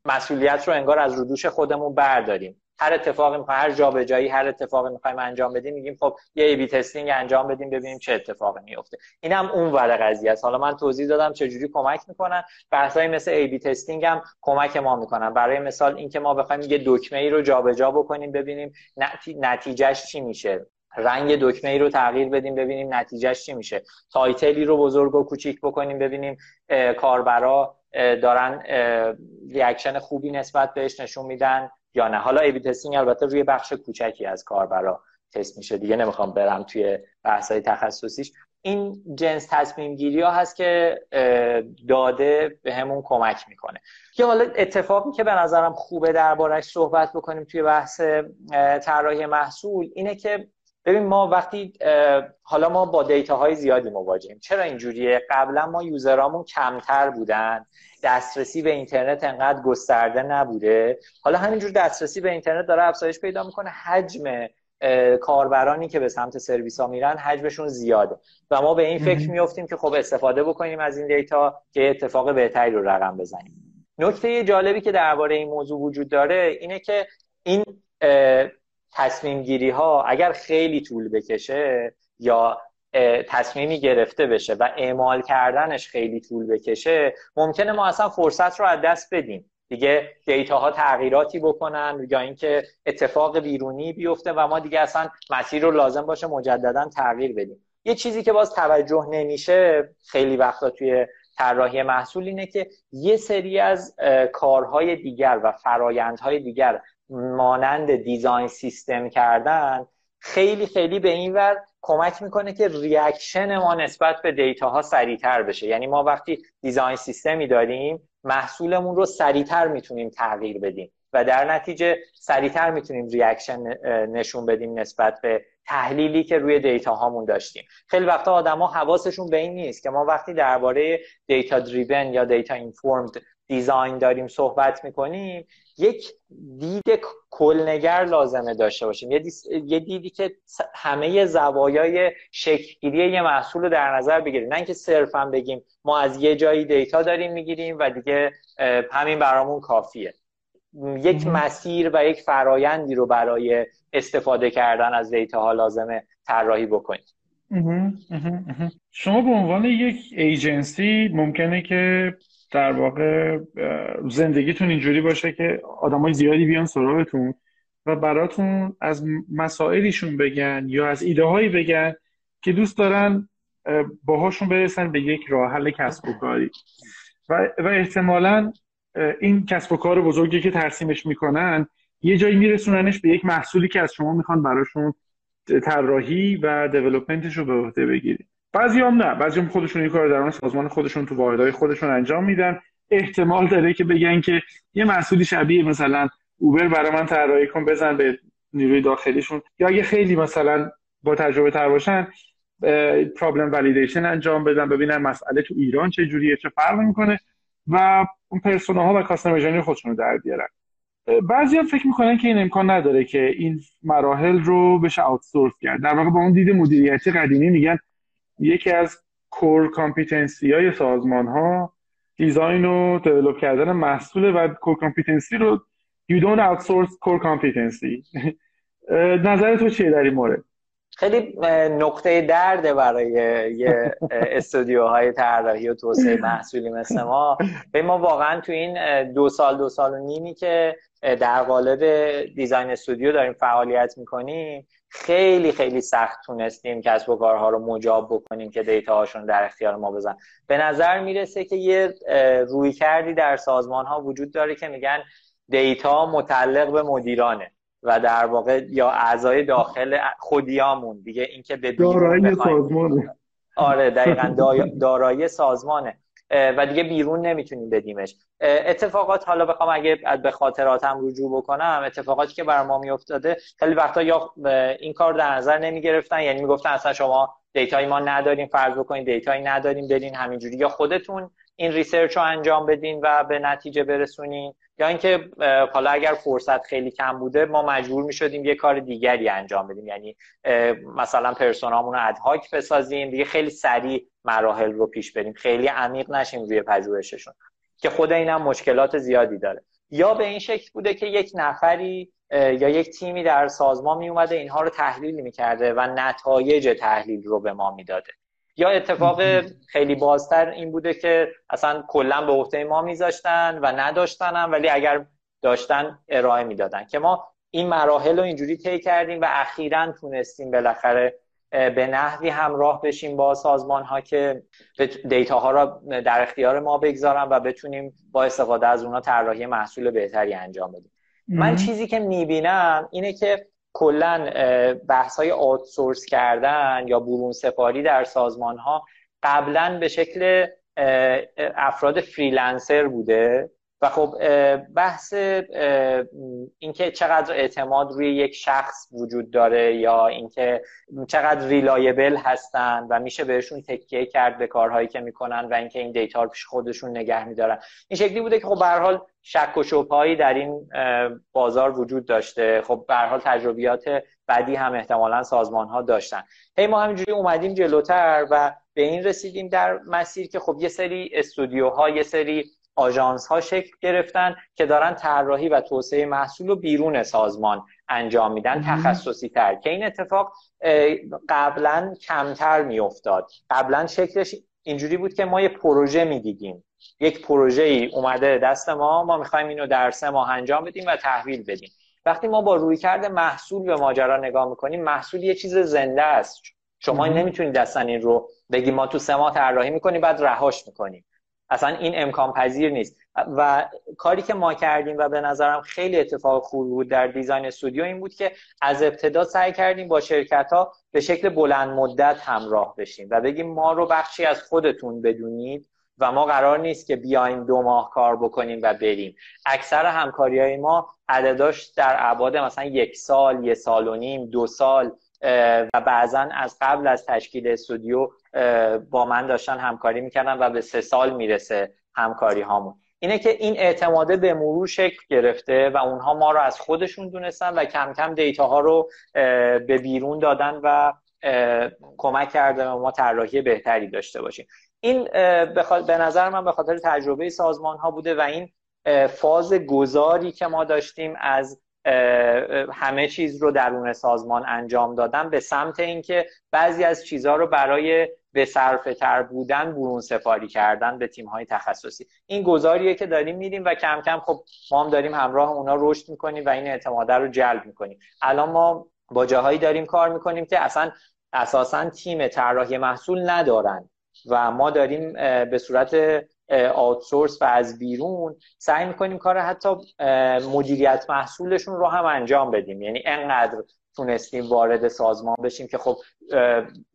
مسئولیت رو انگار از رو دوش خودمون برداریم. هر اتفاقی می‌خوایم هر جابجایی هر اتفاقی می‌خوایم انجام بدیم میگیم خب یه A/B testing انجام بدیم ببینیم چه اتفاقی میفته اینم اون ور قضیه است. حالا من توضیح دادم چجوری کمک می‌کنن. بحثای مثل A/B testing هم کمک ما می‌کنن. برای مثال اینکه ما بخوایم یه دکمه ای رو جابجا بکنیم ببینیم نتیجهش چی میشه. رنگ دکمه ای رو تغییر بدیم ببینیم نتیجهش چی میشه. title ی رو بزرگ و کوچیک بکنیم ببینیم کاربرا دارن reaction خوبی نسبت بهش نشون میدن. یا نه. حالا A/B testing البته روی بخش کوچکی از کاربرا تست میشه. دیگه نمی‌خوام برم توی بحثای تخصصیش. این جنس تصمیم گیری ها هست که داده بهمون کمک می‌کنه. که حالا اتفاقی که به نظرم خوبه دربارش صحبت بکنیم توی بحث طراحی محصول اینه که ببین ما وقتی حالا ما با دیتا های زیادی مواجهیم. چرا اینجوریه؟ قبلا ما یوزرامون کمتر بودن. دسترسی به اینترنت انقدر گسترده نبوده. حالا همینجور دسترسی به اینترنت داره افزایش پیدا می‌کنه. حجم کاربرانی که به سمت سرویس ها میرن حجمشون زیاده. و ما به این فکر میفتیم که خب استفاده بکنیم از این دیتا که اتفاق بهتری رو رقم بزنیم. نکته جالبی که درباره این موضوع وجود داره اینه که این تصمیم گیری ها اگر خیلی طول بکشه یا تصمیمی گرفته بشه و اعمال کردنش خیلی طول بکشه ممکنه ما اصلا فرصت رو از دست بدیم. دیگه دیتا ها تغییراتی بکنن یا اینکه اتفاق بیرونی بیفته و ما دیگه اصلا مسیر رو لازم باشه مجددا تغییر بدیم. یه چیزی که باز توجه نمیشه خیلی وقتا توی طراحی محصول اینه که یه سری از کارهای دیگر و فرایندهای دیگر مانند design system کردن خیلی خیلی به این امر کمک می‌کنه که reaction ما نسبت به data ها سریعتر بشه. یعنی ما وقتی design system ی داریم محصولمون رو سریعتر می‌تونیم تغییر بدیم و در نتیجه سریعتر می‌تونیم reaction نشون بدیم نسبت به تحلیلی که روی data هامون داشتیم. خیلی وقتا آدما حواسشون به این نیست که ما وقتی درباره data driven یا data informed design داریم صحبت می‌کنیم یک دید کل‌نگر لازمه داشته باشیم. یه, دیدی که همه زوایای شکلگیری یه محصول رو در نظر بگیریم. نه اینکه صرفا بگیم ما از یه جایی data داریم می‌گیریم و دیگه همین برامون کافیه. یک مسیر و یک فرایندی رو برای استفاده کردن از data ها لازمه طراحی بکنیم. شما به عنوان یک ایجنسی ممکنه که در واقع زندگیتون اینجوری باشه که آدمای زیادی بیان سراغتون و براتون از مسائلیشون بگن یا از ایده هایی بگن که دوست دارن باهاشون برسن به یک راه حل کسب و کاری. و, و احتمالا این کسب و کار بزرگی که ترسیمش می‌کنن یه جایی میرسوننش به یک محصولی که از شما می‌خوان براشون طراحی و دیولپمنتش رو به عهده بگیرید. بعضی هم نه. بعضی هم خودشون این کار در سازمان خودشون تو واحدهای خودشون انجام میدن. احتمال داره که بگن که یه محصولی شبیه مثلا اوبر برای من طراحی کن بزن به نیروی داخلیشون. یا اگه خیلی مثلا با تجربه تر باشن پرابلم ولیدیشن انجام بدن ببینن مسئله تو ایران چه جوریه چه فرق می‌کنه و اون پرسونا ها و کاستمر خودشون رو در بیارن. بعضی هم فکر می‌کنن که این امکان نداره که این مراحل رو بشه outsource کرد. در واقع با اون دید مدیریتی قدیمی میگن یکی از core competency های سازمان ها design و develop کردن محصول و core competency رو you don't outsource core competency. نظر تو چیه در این مورد؟ خیلی نقطه درده برای یه استودیوهای طراحی و توسعه محصولی مثل ما. به ما واقعا تو این دو سال دو سال و نیمی که در قالب دیزاین استودیو داریم فعالیت می‌کنیم خیلی خیلی سخت تونستیم کسب و کارها رو مجاب بکنیم که دیتا هاشون در اختیار ما بزن به نظر می‌رسه که یه روی کردی در سازمان ها وجود داره که میگن دیتا متعلق به مدیرانه و در واقع یا اعضای داخل خودیامون. دیگه اینکه به دارایی سازمانه. آره دقیقا دارایی سازمانه. و دیگه بیرون نمی‌تونیم بدیمش. اتفاقات حالا بخوام اگه به خاطراتم رجوع بکنم اتفاقاتی که بر ما میافتاده خیلی وقتا یا این کار در نظر نمی‌گرفتن یعنی می‌گفتن اصلا شما data ی ما نداریم فرض بکنید data یی نداریم برین همینجوری یا خودتون این research رو انجام بدین و به نتیجه برسونین. یا اینکه حالا اگر فرصت خیلی کم بوده ما مجبور می شدیم یه کار دیگری انجام بدیم. یعنی مثلا پرسونامون رو ادهاک بسازیم دیگه خیلی سریع مراحل رو پیش بریم. خیلی عمیق نشیم روی پژوهششون که خود اینم مشکلات زیادی داره. یا به این شکل بوده که یک نفری یا یک تیمی در سازمان می اومده اینها رو تحلیل می‌کرده و نتایج تحلیل رو به ما می‌داده. یا اتفاق خیلی بازتر این بوده که اصلا کلا به عهده ما میذاشتن و نداشتن ولی اگر داشتن ارائه می‌دادن که ما این مراحل رو اینجوری طی کردیم و اخیرا تونستیم بالاخره به نحوی همراه بشیم با سازمان ها که data ها را در اختیار ما بگذارن و بتونیم با استفاده از اونها طراحی محصول بهتری انجام بدیم. من چیزی که می‌بینم اینه که کلا بحث های outsource کردن یا برون سپاری در سازمان ها قبلا به شکل افراد freelancer بوده. و خب بحث اینکه چقدر اعتماد روی یک شخص وجود داره یا اینکه چقدر ریلایبل هستن و میشه بهشون تکیه کرد به کارهایی که می‌کنن و اینکه این دیتا رو پیش خودشون نگه میدارن. این شکلی بوده که خب به حال شک و شبهایی در این بازار وجود داشته. خب به حال تجربیات بعدی هم احتمالا سازمان ها داشتن. هی ما همینجوری اومدیم جلوتر و به این رسیدیم در مسیر که خب یه سری استودیوها یه سری آژانس ها شکل گرفتن که دارن طراحی و توسعه محصول رو بیرون سازمان انجام میدن تخصصی تر که این اتفاق قبلا کمتر میافتاد. قبلا شکلش اینجوری بود که ما یه پروژه می‌دیدیم. یک پروژه ای اومده دست ما ما می‌خوایم اینو در سه ماه انجام بدیم و تحویل بدیم. وقتی ما با روی کرده محصول به ماجرا نگاه می‌کنیم محصول یه چیز زنده است. شما نمی‌تونید اصلا این رو بگیم ما تو سه ماه طراحی می‌کنیم بعد رهاش می‌کنیم. اصلا این امکان پذیر نیست. و کاری که ما کردیم و به نظرم خیلی اتفاق خوب بود در دیزاین استودیو این بود که از ابتدا سعی کردیم با شرکت ها به شکل بلند مدت همراه بشیم و بگیم ما رو بخشی از خودتون بدونید و ما قرار نیست که بیایم دو ماه کار بکنیم و بریم. اکثر همکاری های ما عدداش در ابعاد مثلا یک سال یک سال و نیم دو سال و بعضا از قبل از تشکیل استودیو با من داشتن همکاری می‌کردن و به سه سال می‌رسه همکاری هامون. اینه که این اعتماده به مرور شکل گرفته و اونها ما رو از خودشون دونستن و کم کم دیتا ها رو به بیرون دادن و کمک کرده ما طراحی بهتری داشته باشیم. این به نظر من به خاطر تجربه سازمان ها بوده و این فاز گذاری که ما داشتیم از همه چیز رو درون سازمان انجام دادن به سمت اینکه بعضی از چیزها رو برای به صرفه تر بودن برون سپاری کردن به تیم های تخصصی. این گذاریه که داریم میدیم و کم کم خب ما هم داریم همراه اونا رشد می‌کنیم و این اعتماده رو جلب می‌کنیم. الان ما با جاهایی داریم کار می‌کنیم که اصلا اساسا تیم طراحی محصول ندارن و ما داریم به صورت آوتسورس و از بیرون سعی می‌کنیم کار حتی مدیریت محصولشون رو هم انجام بدیم. یعنی انقدر تونستیم وارد سازمان بشیم که خب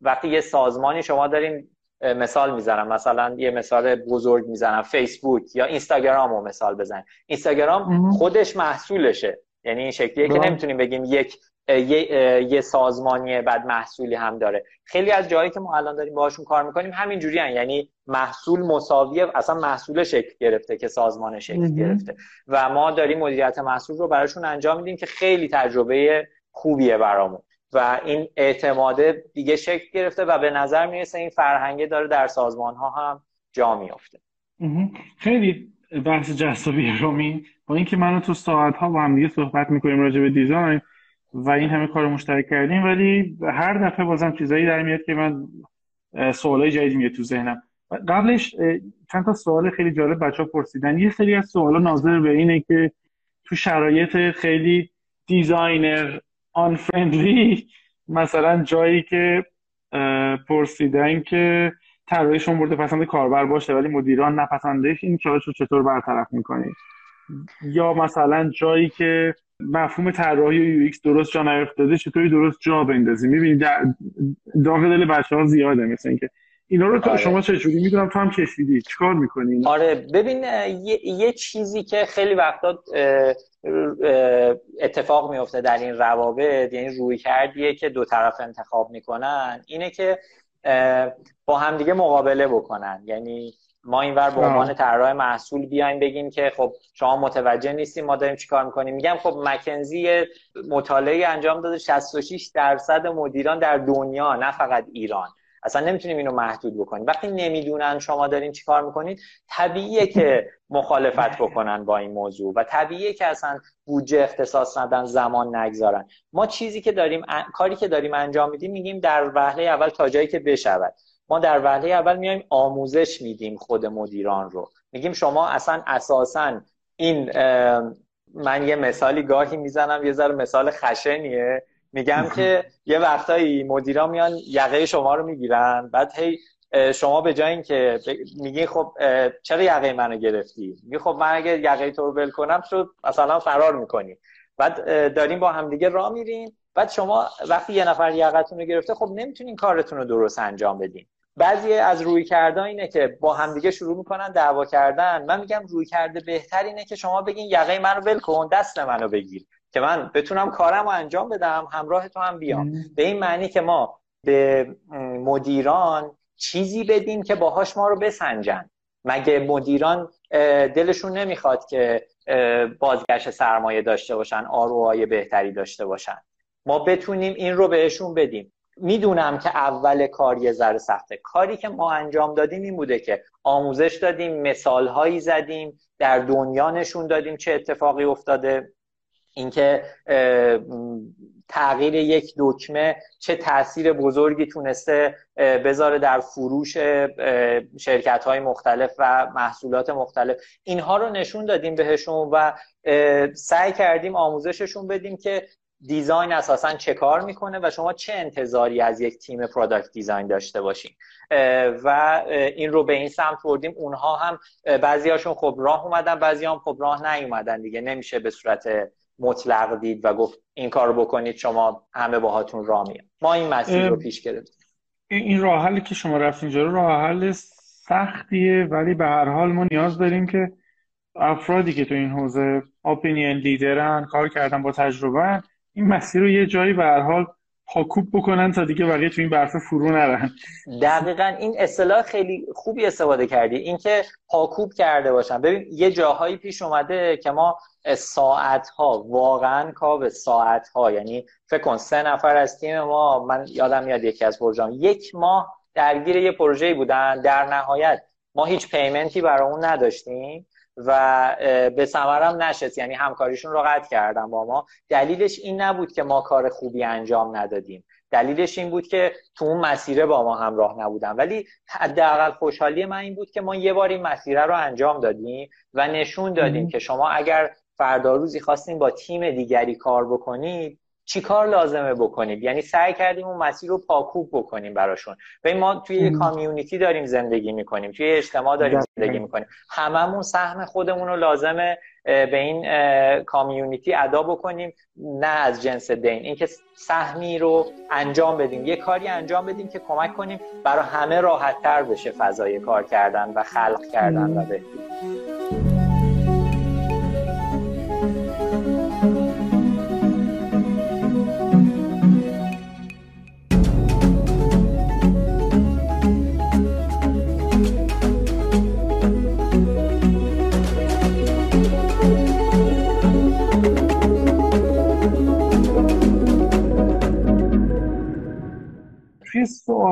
وقتی یه سازمانی شما داریم مثال می‌زنم. مثلا یه مثال بزرگ می‌زنم. فیسبوک یا اینستاگرام رو مثال بزن اینستاگرام خودش محصولشه. یعنی این شکلیه که نمی‌تونیم بگیم یک یه, یه سازمانی بعد محصولی هم داره. خیلی از جایی که ما الان داریم باهاشون کار می‌کنیم همین جوری یعنی محصول مساوی اصلا محصول شکل گرفته که سازمان شکل گرفته. و ما داریم مدیریت محصول رو براشون انجام میدیم که خیلی تجربه خوبیه برامون. و این اعتماده دیگه شکل گرفته و به نظر می‌رسه این فرهنگه داره در سازمان ها هم جا میافته. خیلی بحث جذابیه رومی با اینکه منو تو ساعت ها با هم دیگه صحبت می‌کنیم راجع به design و این همه کار مشترک کردیم ولی هر دفعه بازم چیزایی در میاد که من سوالای جدیدی میاد تو ذهنم. قبلش چند تا سوال خیلی جالب بچه پرسیدن. یه سری از سوالا ناظر به اینه که تو شرایط خیلی designer unfriendly مثلا جایی که پرسیدن که طراحیشون مورد پسند کاربر باشه ولی مدیران نپسندش این چالش رو چطور برطرف می‌کنید یا مثلا جایی که مفهوم طراحی UX درست جا نیفتاده چطوری درست جا بندازی می‌بینی داغ دل بچه ها زیاده مثل اینکه اینا رو آره. شما چجوری؟ می‌دونم تو هم کشیدی. چیکار می‌کنی آره ببین یه،, یه چیزی که خیلی وقتا اتفاق میفته در این روابط یعنی رویکردیه که دو طرف انتخاب می‌کنن اینه که با همدیگه مقابله بکنن. یعنی ما اینور به عنوان طراح محصول بیایم بگیم که خب شما متوجه نیستیم ما داریم چیکار می‌کنیم. میگم خب مکنزی مطالعه انجام داده 66 درصد مدیران در دنیا نه فقط ایران. اصلا نمی‌تونیم اینو محدود بکنیم. وقتی نمی‌دونن شما دارین چیکار می‌کنید طبیعیه که مخالفت بکنن با این موضوع و طبیعیه که اصلا بودجه اختصاص ندن زمان نگذارن. ما چیزی که داریم کاری که داریم انجام میدیم میگیم در وهله اول تا جایی که بشود. ما در وهله اول میایم آموزش میدیم خود مدیران رو. میگیم شما اصلا اساسا این من یه مثالی گاهی می‌زنم یه ذره مثال خشنیه. میگم که یه وقتایی مدیرا میان یقه شما رو می‌گیرن بعد هی شما به جای اینکه میگی خب چرا یقه منو گرفتی؟ میگی خب من اگه یقه تو رو بل کنم شد مثلا فرار می‌کنی. بعد داریم با همدیگه راه میریم. بعد شما وقتی یه نفر یقتون رو گرفته خب نمی‌تونین کارتون رو درست انجام بدین. بعضی از روی کرده اینه که با همدیگه شروع می‌کنن دعوا کردن. من میگم روی کرده بهتر اینه که شما بگین یقه منو ول کن دست منو بگیر که من بتونم کارم رو انجام بدم همراه تو هم بیام. به این معنی که ما به مدیران چیزی بدیم که باهاش ما رو بسنجن. مگه مدیران دلشون نمی‌خواد که بازگشت سرمایه داشته باشن آروهای بهتری داشته باشن. ما بتونیم این رو بهشون بدیم. می‌دونم که اول کار یه ذره سخته. کاری که ما انجام دادیم این بوده که آموزش دادیم مثال هایی زدیم در دنیا نشون دادیم چه اتفاقی افتاده. اینکه تغییر یک دکمه چه تاثیر بزرگی تونسته بذاره در فروش شرکت های مختلف و محصولات مختلف. اینها رو نشون دادیم بهشون و سعی کردیم آموزششون بدیم که design اساسا چه کار می‌کنه و شما چه انتظاری از یک تیم product design داشته باشین. و این رو به این سمت بردیم. اونها هم بعضی هاشون خب راه اومدن بعضی هم خب راه نیومدن دیگه. نمیشه به صورت مطلق دید و گفت این کار رو بکنید شما همه باهاتون راه میاد. ما این مسیر رو پیش گرفتیم. این راه حلی که شما رفتین اینجا راه حل سختیه ولی به هر حال ما نیاز داریم که افرادی که تو این حوزه اپینین لیدرن کار کردن با تجربه این مسیر رو یه جایی به هر حال پاکوب بکنن تا دیگه بقیه تو این برف فرو نرن. دقیقا این اصطلاح خیلی خوبی استفاده کردی. اینکه پاکوب کرده باشن. ببین یه جاهایی پیش اومده که ما ساعت ها واقعا کاب ساعت ها یعنی فکر کن سه نفر از تیم ما من یادم میاد یکی از پروژه یک ماه درگیر یه پروژه بودن. در نهایت ما هیچ پیمنتی برای اون نداشتیم. و به ثمرم نشست. یعنی همکاریشون رو قطع کردن با ما. دلیلش این نبود که ما کار خوبی انجام ندادیم. دلیلش این بود که تو اون مسیره با ما همراه نبودن ولی حداقل خوشحالی من این بود که ما یه بار این مسیره رو انجام دادیم و نشون دادیم که شما اگر فردا روزی خواستین با تیم دیگری کار بکنید چی کار لازمه بکنید؟ یعنی سعی کردیم اون مسیر رو پاکوب بکنیم براشون. و ما توی یه کامیونیتی داریم زندگی می‌کنیم توی اجتماع داریم زندگی می‌کنیم. هممون سهم خودمون رو لازمه به این کامیونیتی ادا بکنیم نه از جنس دین. اینکه سهمی رو انجام بدیم. یه کاری انجام بدیم که کمک کنیم برای همه راحت تر بشه فضای کار کردن و خلق کردن و بهتر.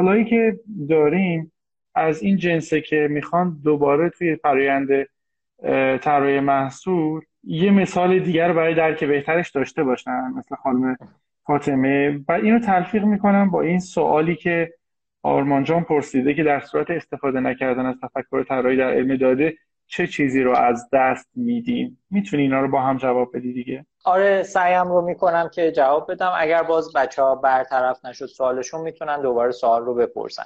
سوالایی که داریم از این جنسه که می‌خوان دوباره توی فرایند طراحی محصول یه مثال دیگر برای درک بهترش داشته باشن مثل خانم فاطمه. و اینو تلفیق می‌کنم با این سوالی که آرمان جان پرسیده که در صورت استفاده نکردن از تفکر طراحی در علم داده چه چیزی رو از دست میدیم می‌تونی اینا رو با هم جواب بدی دیگه؟ آره سعیم رو می‌کنم که جواب بدم. اگر باز بچه ها برطرف نشد سوالشون می‌تونن دوباره سوال رو بپرسن.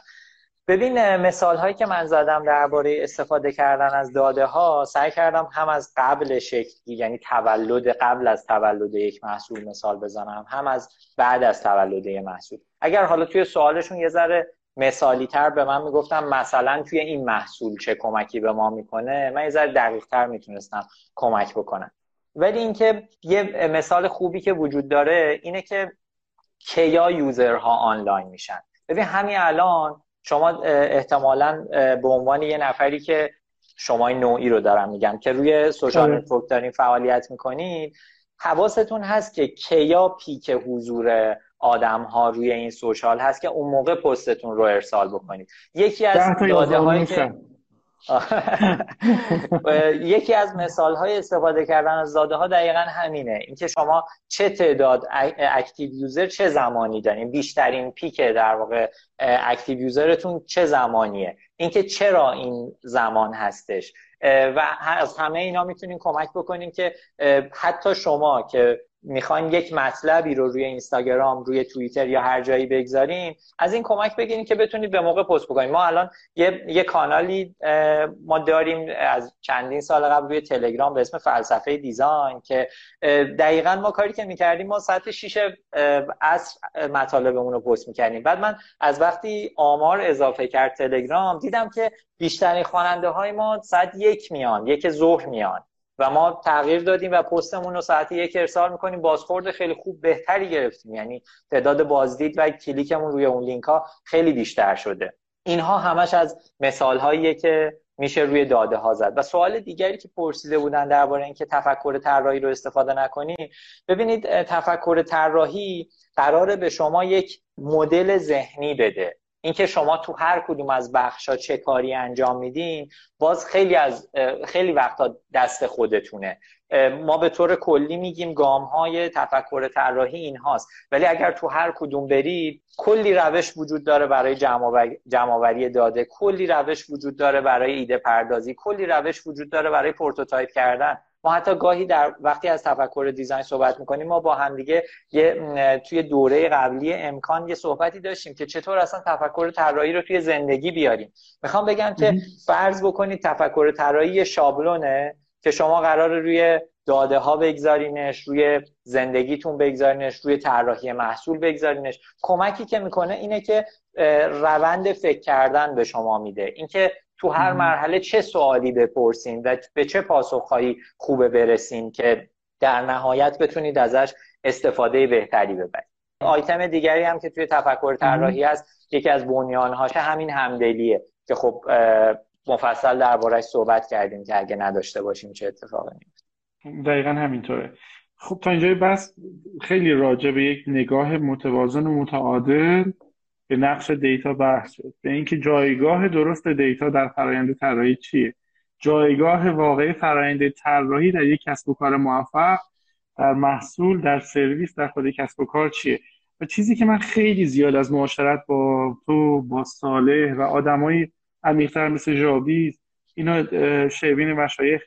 ببین مثال هایی که من زدم درباره استفاده کردن از داده ها سعی کردم هم از قبل شکلی یعنی تولد قبل از تولد یک محصول مثال بزنم هم از بعد از تولد یک محصول. اگر حالا توی سوالشون یه ذره مثالی تر به من می‌گفتم مثلا توی این محصول چه کمکی به ما می‌کنه من یه ذره دقیق تر می‌تونستم کمک بکنم. ولی اینکه یه مثال خوبی که وجود داره اینه که کیا user ها online میشن. ببین همین الان شما احتمالا به عنوان یه نفری که شما این نوعی رو دارم میگم که روی social آره. network دارین فعالیت می‌کنید حواستون هست که کیا peak حضور آدم ها روی این social هست که اون موقع پستتون رو ارسال بکنید. یکی از داده هایی که یکی از مثال های استفاده کردن از داده ها دقیقا همینه. اینکه شما چه تعداد active user چه زمانی دارین. بیشترین peak در واقع active user تون چه زمانیه. اینکه چرا این زمان هستش. و از همه اینا می‌تونیم کمک بکنیم که حتی شما که می‌خواین یک مطلبی رو روی اینستاگرام روی توییتر یا هر جایی بگذارین از این کمک بگیرین که بتونید به موقع پست بکنید ما الان یه, یه کانالی ما داریم از چندین سال قبل روی تلگرام به اسم فلسفه design که دقیقا ما کاری که می‌کردیم ما ساعت 6 عصر مطالبمون رو پست می‌کردیم. بعد من از وقتی آمار اضافه کرد تلگرام دیدم که بیشترین خواننده های ما ساعت یک میان یک ظهر میان. و ما تغییر دادیم و پستمون رو ساعتی یک ارسال می‌کنیم. بازخورد خیلی خوب بهتری گرفتیم. یعنی تعداد بازدید و کلیکمون روی اون لینک ها خیلی بیشتر شده. اینها همش از مثال هاییه که میشه روی داده ها زد. و سوال دیگری که پرسیده بودن درباره اینکه تفکر طراحی رو استفاده نکنیم ببینید تفکر طراحی قراره به شما یک مدل ذهنی بده. اینکه شما تو هر کدوم از بخشا چه کاری انجام میدین باز خیلی از خیلی وقتا دست خودتونه. ما به طور کلی میگیم گام های تفکر طراحی این هاست ولی اگر تو هر کدوم برید کلی روش وجود داره برای جمع‌آوری داده. کلی روش وجود داره برای ایده پردازی. کلی روش وجود داره برای prototype کردن. ما حتی گاهی در وقتی از تفکر دیزاین صحبت می‌کنیم ما با همدیگه یه توی دوره قبلی امکان یه صحبتی داشتیم که چطور اصلا تفکر طراحی رو توی زندگی بیاریم. می‌خوام بگم که فرض بکنید تفکر طراحی شابلونه که شما قرار روی داده ها بگذارینش روی زندگیتون بگذارینش روی طراحی محصول بگذارینش. کمکی که می‌کنه اینه که روند فکر کردن به شما میده. اینکه تو هر مرحله چه سوالی بپرسیم و به چه پاسخهایی خوبه برسیم که در نهایت بتونید ازش استفاده بهتری ببرید. آیتم دیگری هم که توی تفکر طراحی هست یکی از بنیانهاش همین همدلیه که خب مفصل دربارهش صحبت کردیم که اگه نداشته باشیم چه اتفاقی میفته دقیقا همینطوره. خب تا اینجای بس خیلی راجع به یک نگاه متوازن و متعادل به نقش دیتا بحث شد. به اینکه جایگاه درست دیتا در فرایند طراحی چیه؟ جایگاه واقعی فرایند طراحی در یک کسب و کار موفق در محصول در سرویس در خود کسب و کار چیه؟ و چیزی که من خیلی زیاد از معاشرت با تو با صالح و آدمای عمیقتر مثل جاوید اینا شیبین مشایخ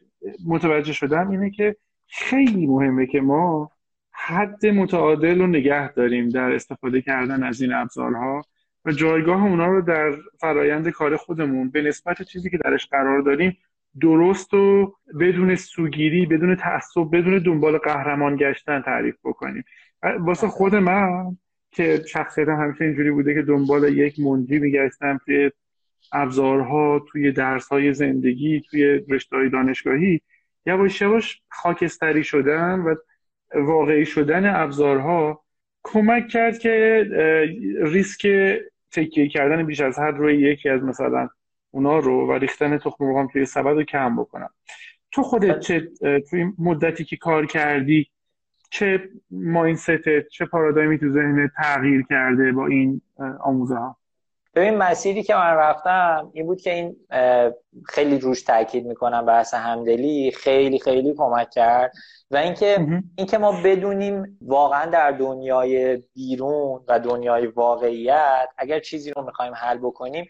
متوجه شدم اینه که خیلی مهمه که ما حد متعادل رو نگه داریم در استفاده کردن از این ابزارها. و جایگاه اونا رو در فرایند کار خودمون به نسبت چیزی که درش قرار داریم درست و بدون سوگیری بدون تعصب بدون دنبال قهرمان گشتن تعریف بکنیم. واسه خود من که شخصیتم همیشه اینجوری بوده که دنبال یک منجی میگشتم توی ابزارها توی درسهای زندگی توی رشته دانشگاهی یواش یواش خاکستری شدن و واقعی شدن ابزارها کمک کرد که ریسک تکیه کردن بیش از حد روی یکی از مثلا اونا رو و ریختن تخم مرغ توی سبد رو کم بکنم. تو خودت چه توی مدتی که کار کردی چه ماینستت چه پارادایمی تو ذهن تغییر کرده با این آموزه ها ببین مسیری که من رفتم این بود که این خیلی روش تاکید می‌کنم بحث همدلی خیلی خیلی کمک کرد و اینکه اینکه ما بدونیم واقعا در دنیای بیرون و دنیای واقعیت اگر چیزی رو می‌خوایم حل بکنیم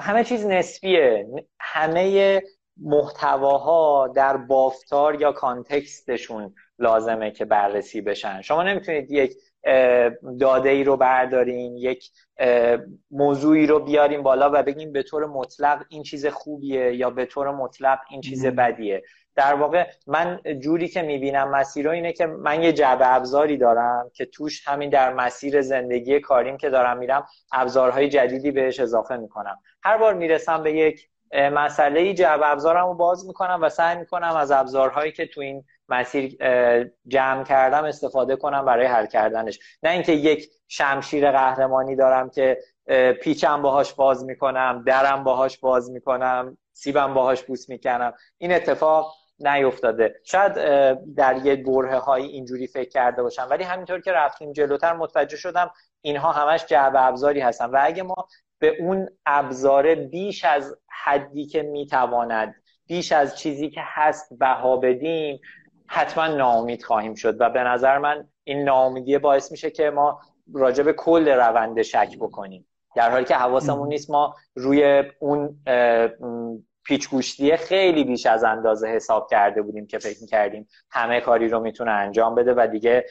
همه چیز نسبیه. همه محتواها در بافتار یا کانتکستشون لازمه که بررسی بشن. شما نمی‌تونید یک داده ای رو بردارین یک موضوعی رو بیاریم بالا و بگیم به طور مطلق این چیز خوبیه یا به طور مطلق این چیز بدیه. در واقع من جوری که می‌بینم مسیر اینه که من یه جعبه ابزاری دارم که توش همین در مسیر زندگی کاریم که دارم میرم ابزارهای جدیدی بهش اضافه می‌کنم. هر بار می‌رسم به یک مسئله جعبه ابزارم رو باز می‌کنم و سعی می‌کنم از ابزارهایی که تو این مسیر جمع کردم استفاده کنم برای حل کردنش. نه اینکه یک شمشیر قهرمانی دارم که پیچم باهاش باز می‌کنم درم باهاش باز می‌کنم سیبم باهاش بوس می‌کنم. این اتفاق نیفتاده. شاید در یه بره های اینجوری فکر کرده باشم. ولی همینطور که رفتیم جلوتر متوجه شدم اینها همش جعبه ابزاری هستن. و اگه ما به اون ابزاره بیش از حدی که می‌تواند بیش از چیزی که هست بها بدیم حتما ناامید خواهیم شد و به نظر من این ناامیدی باعث میشه که ما راجع به کل روند شک بکنیم. در حالی که حواسمون نیست ما روی اون پیچ گوشتی خیلی بیش از اندازه حساب کرده بودیم که فکر کردیم همه کاری رو می‌تونه انجام بده و دیگه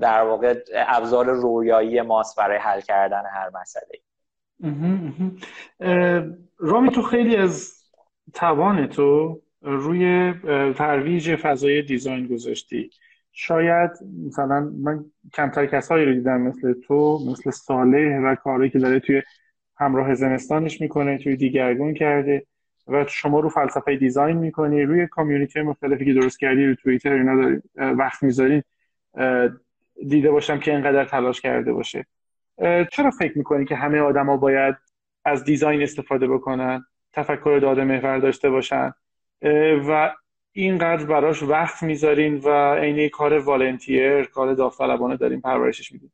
در واقع ابزار رویایی ماست برای حل کردن هر مسئله رامی تو خیلی از توان تو روی ترویج فضای دیزاین گذاشتی. شاید مثلا من کمتر کسایی رو دیدم مثل تو مثل صالح و کاری که داره توی همراه زمستانش می‌کنه توی دیگرگون کرده و شما رو فلسفه دیزاین می‌کنی. روی کامیونیتی مختلفی که درست کردی رو توییتر اینا وقت می‌ذارین دیده باشم که اینقدر تلاش کرده باشه. چرا فکر می‌کنی که همه آدما باید از دیزاین استفاده بکنن تفکر داده محور داشته باشن؟ و اینقدر براش وقت می‌ذارین و عین کار والنتیر کار داوطلبانه دارین پرورشش میدین.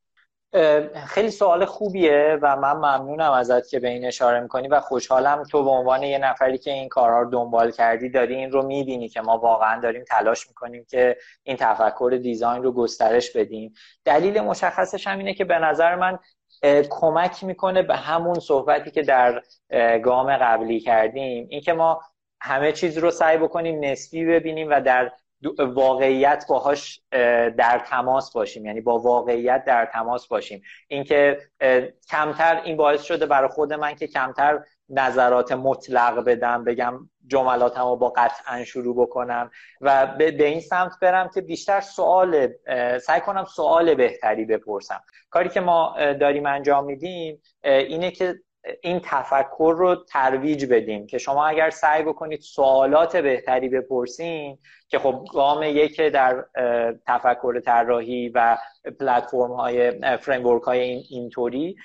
خیلی سوال خوبیه و من ممنونم ازت که به این اشاره می‌کنی و خوشحالم تو به عنوان یه نفری که این کارها رو دنبال کردی داری این رو می‌بینی که ما واقعا داریم تلاش می‌کنیم که این تفکر دیزاین رو گسترش بدیم. دلیل مشخصش هم اینه که به نظر من کمک می‌کنه به همون صحبتی که در گام قبلی کردیم. اینکه ما همه چیز رو سعی بکنیم نسبی ببینیم و در واقعیت باهاش در تماس باشیم. یعنی با واقعیت در تماس باشیم. اینکه کمتر این باعث شده برای خود من که کمتر نظرات مطلق بدم بگم جملاتم رو با قطعا شروع بکنم و به این سمت برم که بیشتر سوال سعی کنم سوال بهتری بپرسم. کاری که ما داریم انجام میدیم اینه که این تفکر رو ترویج بدیم که شما اگر سعی بکنید سوالات بهتری بپرسین که خب گام یک در تفکر طراحی و پلتفرم های framework های این اینطوری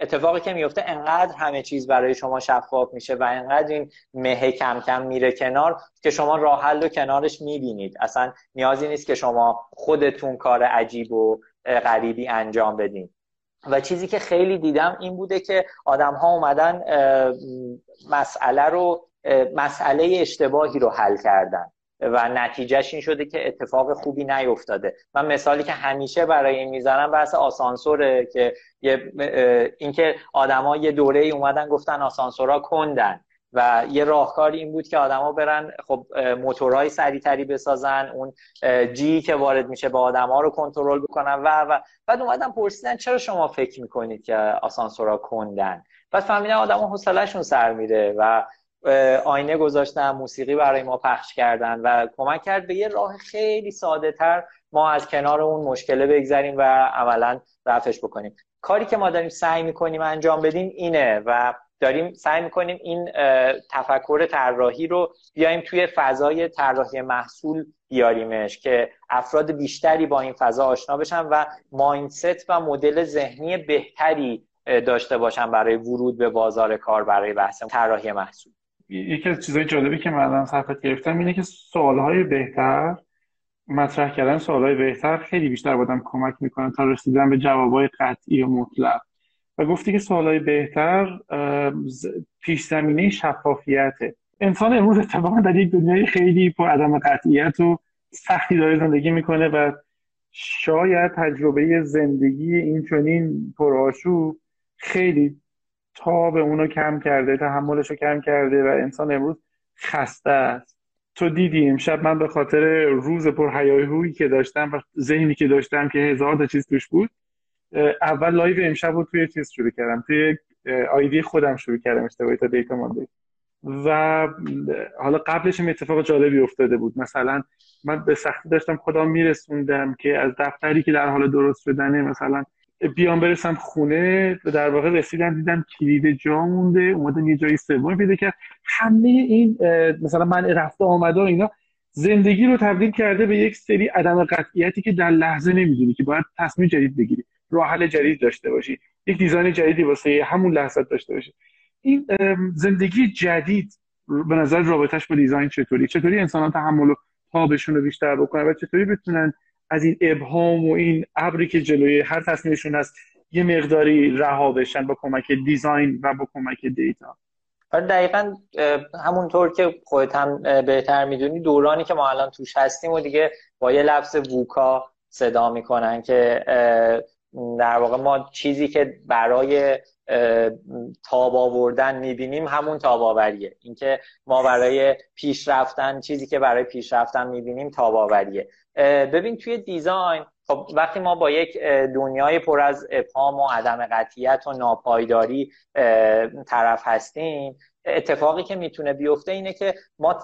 اتفاقی که میفته انقدر همه چیز برای شما شفاف میشه و انقدر این مه کم کم میره کنار که شما راه حل رو کنارش می‌بینید. اصلا نیازی نیست که شما خودتون کار عجیب و غریبی انجام بدین. و چیزی که خیلی دیدم این بوده که آدم ها اومدن مسئله رو مسئله اشتباهی رو حل کردن و نتیجهش این شده که اتفاق خوبی نیفتاده. من مثالی که همیشه برای این می‌زنم بحث آسانسوره که اینکه آدما یه دوره ای اومدن گفتن آسانسورها کندن. و یه راهکار این بود که آدما برن خب موتورهای سریعتری بسازن اون جی که وارد میشه به آدما رو کنترل بکنن و و بعد اومدن پرسیدن چرا شما فکر می‌کنید که آسانسورها کندن؟ بعد فهمیدن آدما حوصلهشون سر میره و آینه گذاشتن موسیقی برای ما پخش کردن و کمک کرد به یه راه خیلی ساده تر ما از کنار اون مشکله بگذریم و عملا رفعش بکنیم. کاری که ما داریم سعی می‌کنیم انجام بدیم اینه و داریم سعی می‌کنیم این تفکر طراحی رو بیایم توی فضای طراحی محصول بیاریمش که افراد بیشتری با این فضا آشنا بشن و ماینست و مدل ذهنی بهتری داشته باشن برای ورود به بازار کار برای بحث طراحی محصول. یکی از چیزهای جالبی که من الان صفحت گرفتم اینه که سوالهای بهتر مطرح کردن سوالهای بهتر خیلی بیشتر بودم کمک می‌کنن تا رسیدن به جوابهای قطعی و مطلق. و گفتی که سوالهای بهتر پیش زمینه شفافیته. انسان امروز اتفاقا در یک دنیای خیلی پر عدم قطعیت و سختی داره زندگی می‌کنه و شاید تجربه زندگی این چنین پرآشوب خیلی تاب اونو کم کرده تحملش رو کم کرده و انسان امروز خسته است. تو دیدی امشب من به خاطر روز پر هیاهویی که داشتم و ذهنی که داشتم که هزار تا چیز توش بود اول live امشب رو توی چیز شروع کردم توی ID خودم شروع کردم اشتباهی تا data مانده. و حالا قبلش هم اتفاق جالبی افتاده بود. مثلا من به سختی داشتم خودم میرسوندم که از دفتری که در حال درست شدنه مثلا بیام برسم خونه و در واقع رسیدم دیدم کلید جا مونده اومدم یه جایی سوم پیدا کرد. همه این مثلا من رفته آمده اینا زندگی رو تبدیل کرده به یک سری عدم قطعیتی که در لحظه نمی‌دونی که باید تصمیم جدید بگیری. راه حل جدید داشته باشی. یک دیزاین جدیدی واسه همون لحظه داشته باشی. این زندگی جدید به نظر رابطش با دیزاین چطوری؟ چطوری انسان تحمل و تابشون رو بیشتر بکنن و چطوری بتونن از این ابهام و این ابری که جلوی هر تصمیمشون هست یه مقداری رها بشن با کمک دیزاین و با کمک دیتا؟ آره، دقیقا همونطور که خودت هم بهتر می‌دونی دورانی که ما الان توش هستیم و دیگه با یه لفظ ووکا صدا می‌کنن که در واقع ما چیزی که برای تاب آوردن می‌بینیم همون تاب آوریه. اینکه ما برای پیشرفتن چیزی که برای پیشرفتن می‌بینیم تاب آوریه. ببین توی دیزاین خب وقتی ما با یک دنیای پر از ابهام و عدم قطیت و ناپایداری طرف هستیم اتفاقی که می‌تونه بیفته اینه که ما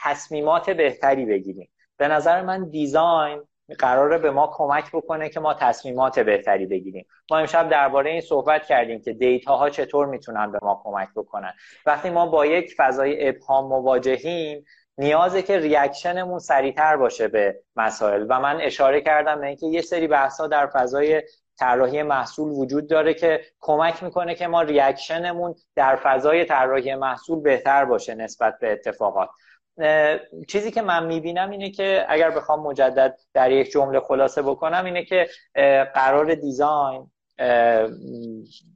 تصمیمات بهتری بگیریم. به نظر من design قراره به ما کمک بکنه که ما تصمیمات بهتری بگیریم. ما امشب درباره این صحبت کردیم که data ها چطور می‌تونن به ما کمک بکنن. وقتی ما با یک فضای ابهام مواجهیم نیازه که reaction مون سریعتر باشه به مسائل. و من اشاره کردم به اینکه یه سری بحث در فضای طراحی محصول وجود داره که کمک می‌کنه که ما reaction مون در فضای طراحی محصول بهتر باشه نسبت به اتفاقات. چیزی که من می‌بینم اینه که اگر بخوام مجدد در یک جمله خلاصه بکنم اینه که قرار دیزاین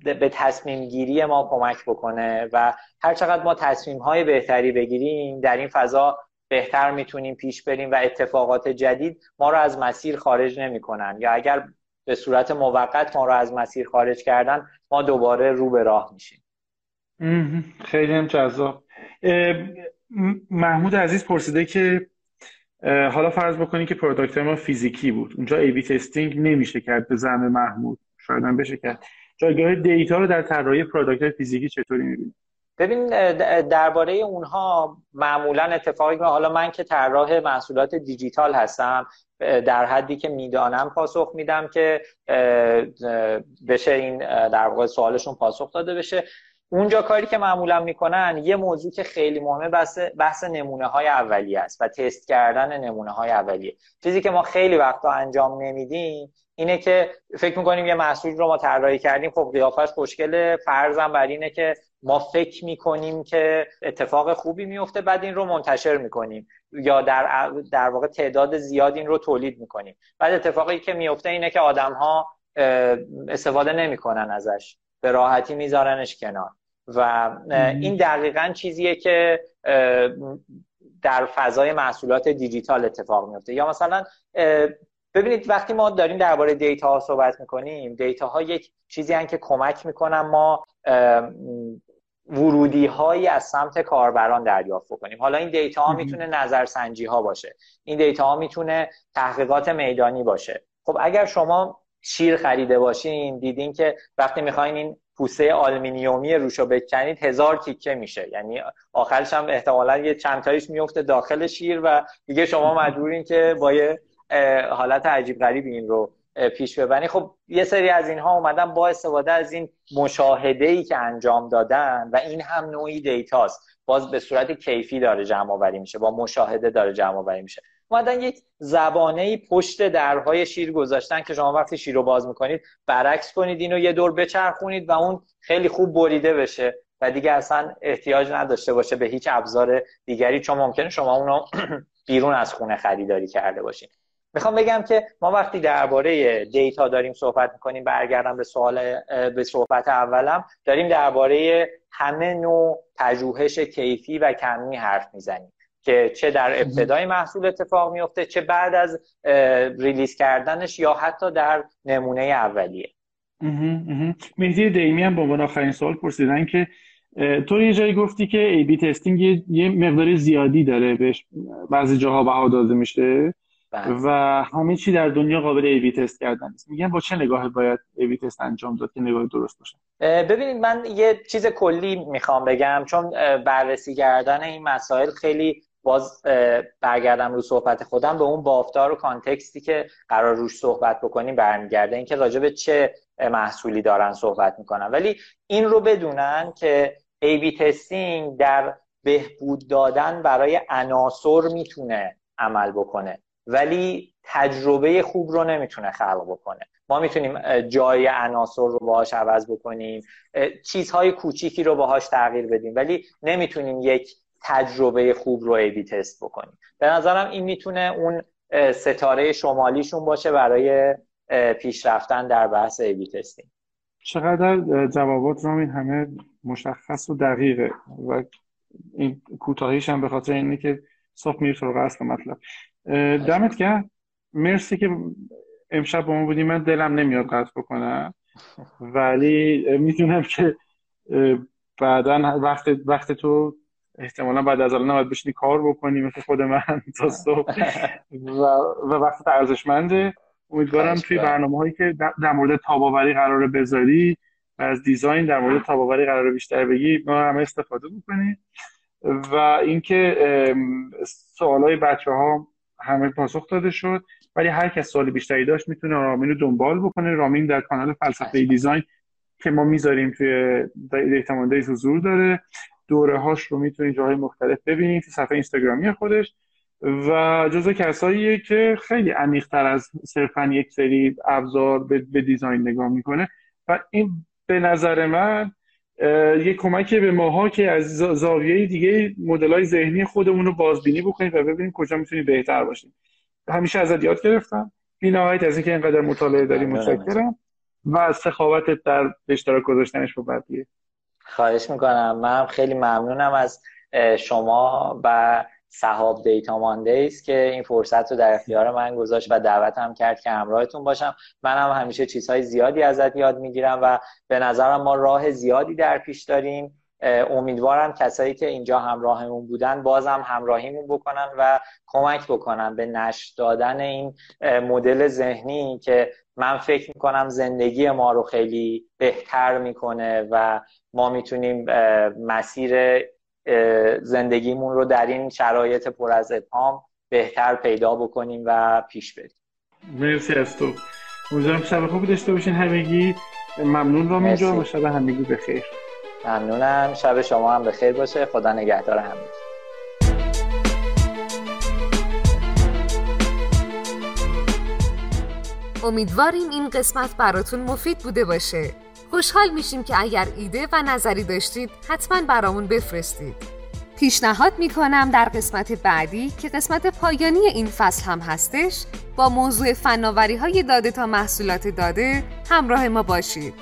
به تصمیم گیری ما کمک بکنه و هر چقدر ما تصمیم های بهتری بگیریم در این فضا بهتر می‌تونیم پیش بریم و اتفاقات جدید ما رو از مسیر خارج نمی‌کنن. یا اگر به صورت موقت ما رو از مسیر خارج کردن ما دوباره رو به راه میشیم. خیلی هم جذاب. محمود عزیز پرسیده که حالا فرض بکنید که product ما فیزیکی بود. اونجا A/B testing نمیشه کرد به زعم محمود. شاید هم بشه کرد. جایگاه data رو در طراحی product فیزیکی چطوری می‌بینید ببین درباره اونها معمولا اتفاقی که حالا من که طراح محصولات دیجیتال هستم در حدی که می‌دانم پاسخ میدم که بشه این در واقع سوالشون پاسخ داده بشه. اونجا کاری که معمولا می‌کنن یه موضوع که خیلی مهمه بحث, بحث نمونه های اولیه است و تست کردن نمونه های اولیه. چیزی که ما خیلی وقتا انجام نمیدیم اینه که فکر می‌کنیم یه محصول رو ما طراحی کردیم. خب قیافش خوشگله فرضم بر اینه که ما فکر می‌کنیم که اتفاق خوبی میفته بعد این رو منتشر می‌کنیم. یا در, در واقع تعداد زیاد این رو تولید می‌کنیم. بعد اتفاقی که میفته اینه که آدم ها استفاده نمی‌کنن ازش. به راحتی میذارنش کنار. و این دقیقا چیزیه که در فضای محصولات دیجیتال اتفاق میفته. یا مثلا ببینید وقتی ما داریم درباره data ها صحبت می‌کنیم data ها یک چیزین که کمک می‌کنن ما ورودی هایی از سمت کاربران دریافت بکنیم. حالا این data ها می‌تونه نظرسنجی ها باشه. این data ها می‌تونه تحقیقات میدانی باشه. خب اگر شما شیر خریده باشین دیدین که وقتی می‌خواین این پوسته آلومینیومی روشو بکنید هزار تیکه میشه. یعنی آخرش هم احتمالا یه چند تایش میفته داخل شیر و دیگه شما مجبورین که با یه حالت عجیب غریب این رو پیش ببرین. خب یه سری از اینها اومدن با استفاده از این مشاهده ای که انجام دادن و این هم نوعی دیتاست باز به صورت کیفی داره جمع آوری میشه با مشاهده داره جمع آوری میشه. اومدن یک زبانه پشت درهای شیر گذاشتن که شما وقتی شیر رو باز می‌کنید برعکس کنید اینو یه دور بچرخونید و اون خیلی خوب بریده بشه و دیگه اصلا احتیاج نداشته باشه به هیچ ابزار دیگری چون ممکنه شما اونو بیرون از خونه خریداری کرده باشین. می‌خوام بگم که ما وقتی درباره دیتا داریم صحبت می‌کنیم برگردم به سوال به صحبت اولم داریم درباره همه نوع پژوهش کیفی و کمی حرف می‌زنیم. که چه در ابتدای محصول اتفاق میفته چه بعد از ریلیز کردنش یا حتی در نمونه اولیه. مهدی دیمی هم به عنوان آخرین سوال پرسیدن که تو یه جایی گفتی که A/B testing یه مقدار زیادی داره بهش بعضی جاها بها داده میشه بله. و همه چی در دنیا قابل A/B test کردن است میگن با چه نگاه باید A/B test انجام داد که نگاه درست باشه؟ ببینید من یه چیز کلی می‌خوام بگم چون بررسی کردن این مسائل خیلی باز برگردم رو صحبت خودم به اون بافتار و context ی که قرار روش صحبت بکنیم برمیگرده. اینکه راجع به چه محصولی دارن صحبت می‌کنن. ولی این رو بدونن که ای بی تستینگ در بهبود دادن برای عناصر می‌تونه عمل بکنه. ولی تجربه خوب رو نمی‌تونه خلق بکنه. ما می‌تونیم جای عناصر رو باهاش عوض بکنیم. چیزهای کوچیکی رو باهاش تغییر بدیم. ولی نمی‌تونیم یک تجربه خوب رو ایبی تست بکنیم. به نظرم این می‌تونه اون ستاره شمالیشون باشه برای پیشرفتن در بحث ایبی تستینگ چقدر جوابات این همه مشخص و دقیقه. و این کوتاهیش هم به خاطر اینه که صاف میره سراغ اصل مطلب. دمت گرم. مرسی که امشب با ما بودی. من دلم نمیاد قطع بکنم. ولی می‌دونم که بعدا وقت وقت تو احتمالا بعد از الان نباید بشینی کار بکنی مثل خود من تا صبح. و, و وقت ارزشمنده. امیدوارم توی برنامه هایی که در مورد تاباوری قرار بذاری و از دیزاین در مورد تاباوری قرار بیشتر بگی ما همه استفاده بکنیم و اینکه سوالای بچه ها همه پاسخ داده شد ولی هر کس سوال بیشتری داشت می‌تونه رامین رو دنبال بکنه. رامین در کانال فلسفه دیزاین که ما می‌ذاریم توی دیتا حضور داره. دوره هاش رو می‌تونید جاهای مختلف ببینید تو صفحه اینستاگرامی خودش. و جزو کساییه که خیلی عمیق‌تر از صرفا یک سری ابزار به دیزاین نگاه می‌کنه. و این به نظر من یه کمکی به ماها که از زاویه دیگه های ذهنی خودمون رو بازبینی بکنیم و ببینیم کجا می‌تونیم بهتر باشیم. همیشه ازت یاد گرفتم. بی نهایت از اینکه اینقدر مطالعه داری متشکرم. و سخاوتت در اشتراک گذاشتنش با بقیه. خواهش می‌کنم. من خیلی ممنونم از شما و صحاب دیتا ماندیز که این فرصت رو در اختیار من گذاشت و دعوتم کرد که همراهتون باشم. منم هم همیشه چیزهای زیادی ازت یاد می‌گیرم و به نظرم ما راه زیادی در پیش داریم. امیدوارم کسایی که اینجا همراهمون بودن بازم همراهیمون بکنن و کمک بکنن به نشر دادن این مدل ذهنی که من فکر می‌کنم زندگی ما رو خیلی بهتر می‌کنه و ما می‌تونیم مسیر زندگیمون رو در این شرایط پر از ابهام بهتر پیدا بکنیم و پیش بریم. مرسی از تو. امیدوارم شب خوبی داشته باشین همگی. ممنون را اینجا و شب همگی بخیر. ممنونم. شب شما هم بخیر باشه. خدا نگهدار همگی امیدواریم این قسمت براتون مفید بوده باشه. خوشحال میشیم که اگر ایده و نظری داشتید حتما برامون بفرستید. پیشنهاد می‌کنم در قسمت بعدی که قسمت پایانی این فصل هم هستش با موضوع فناوری های داده تا محصولات داده همراه ما باشید.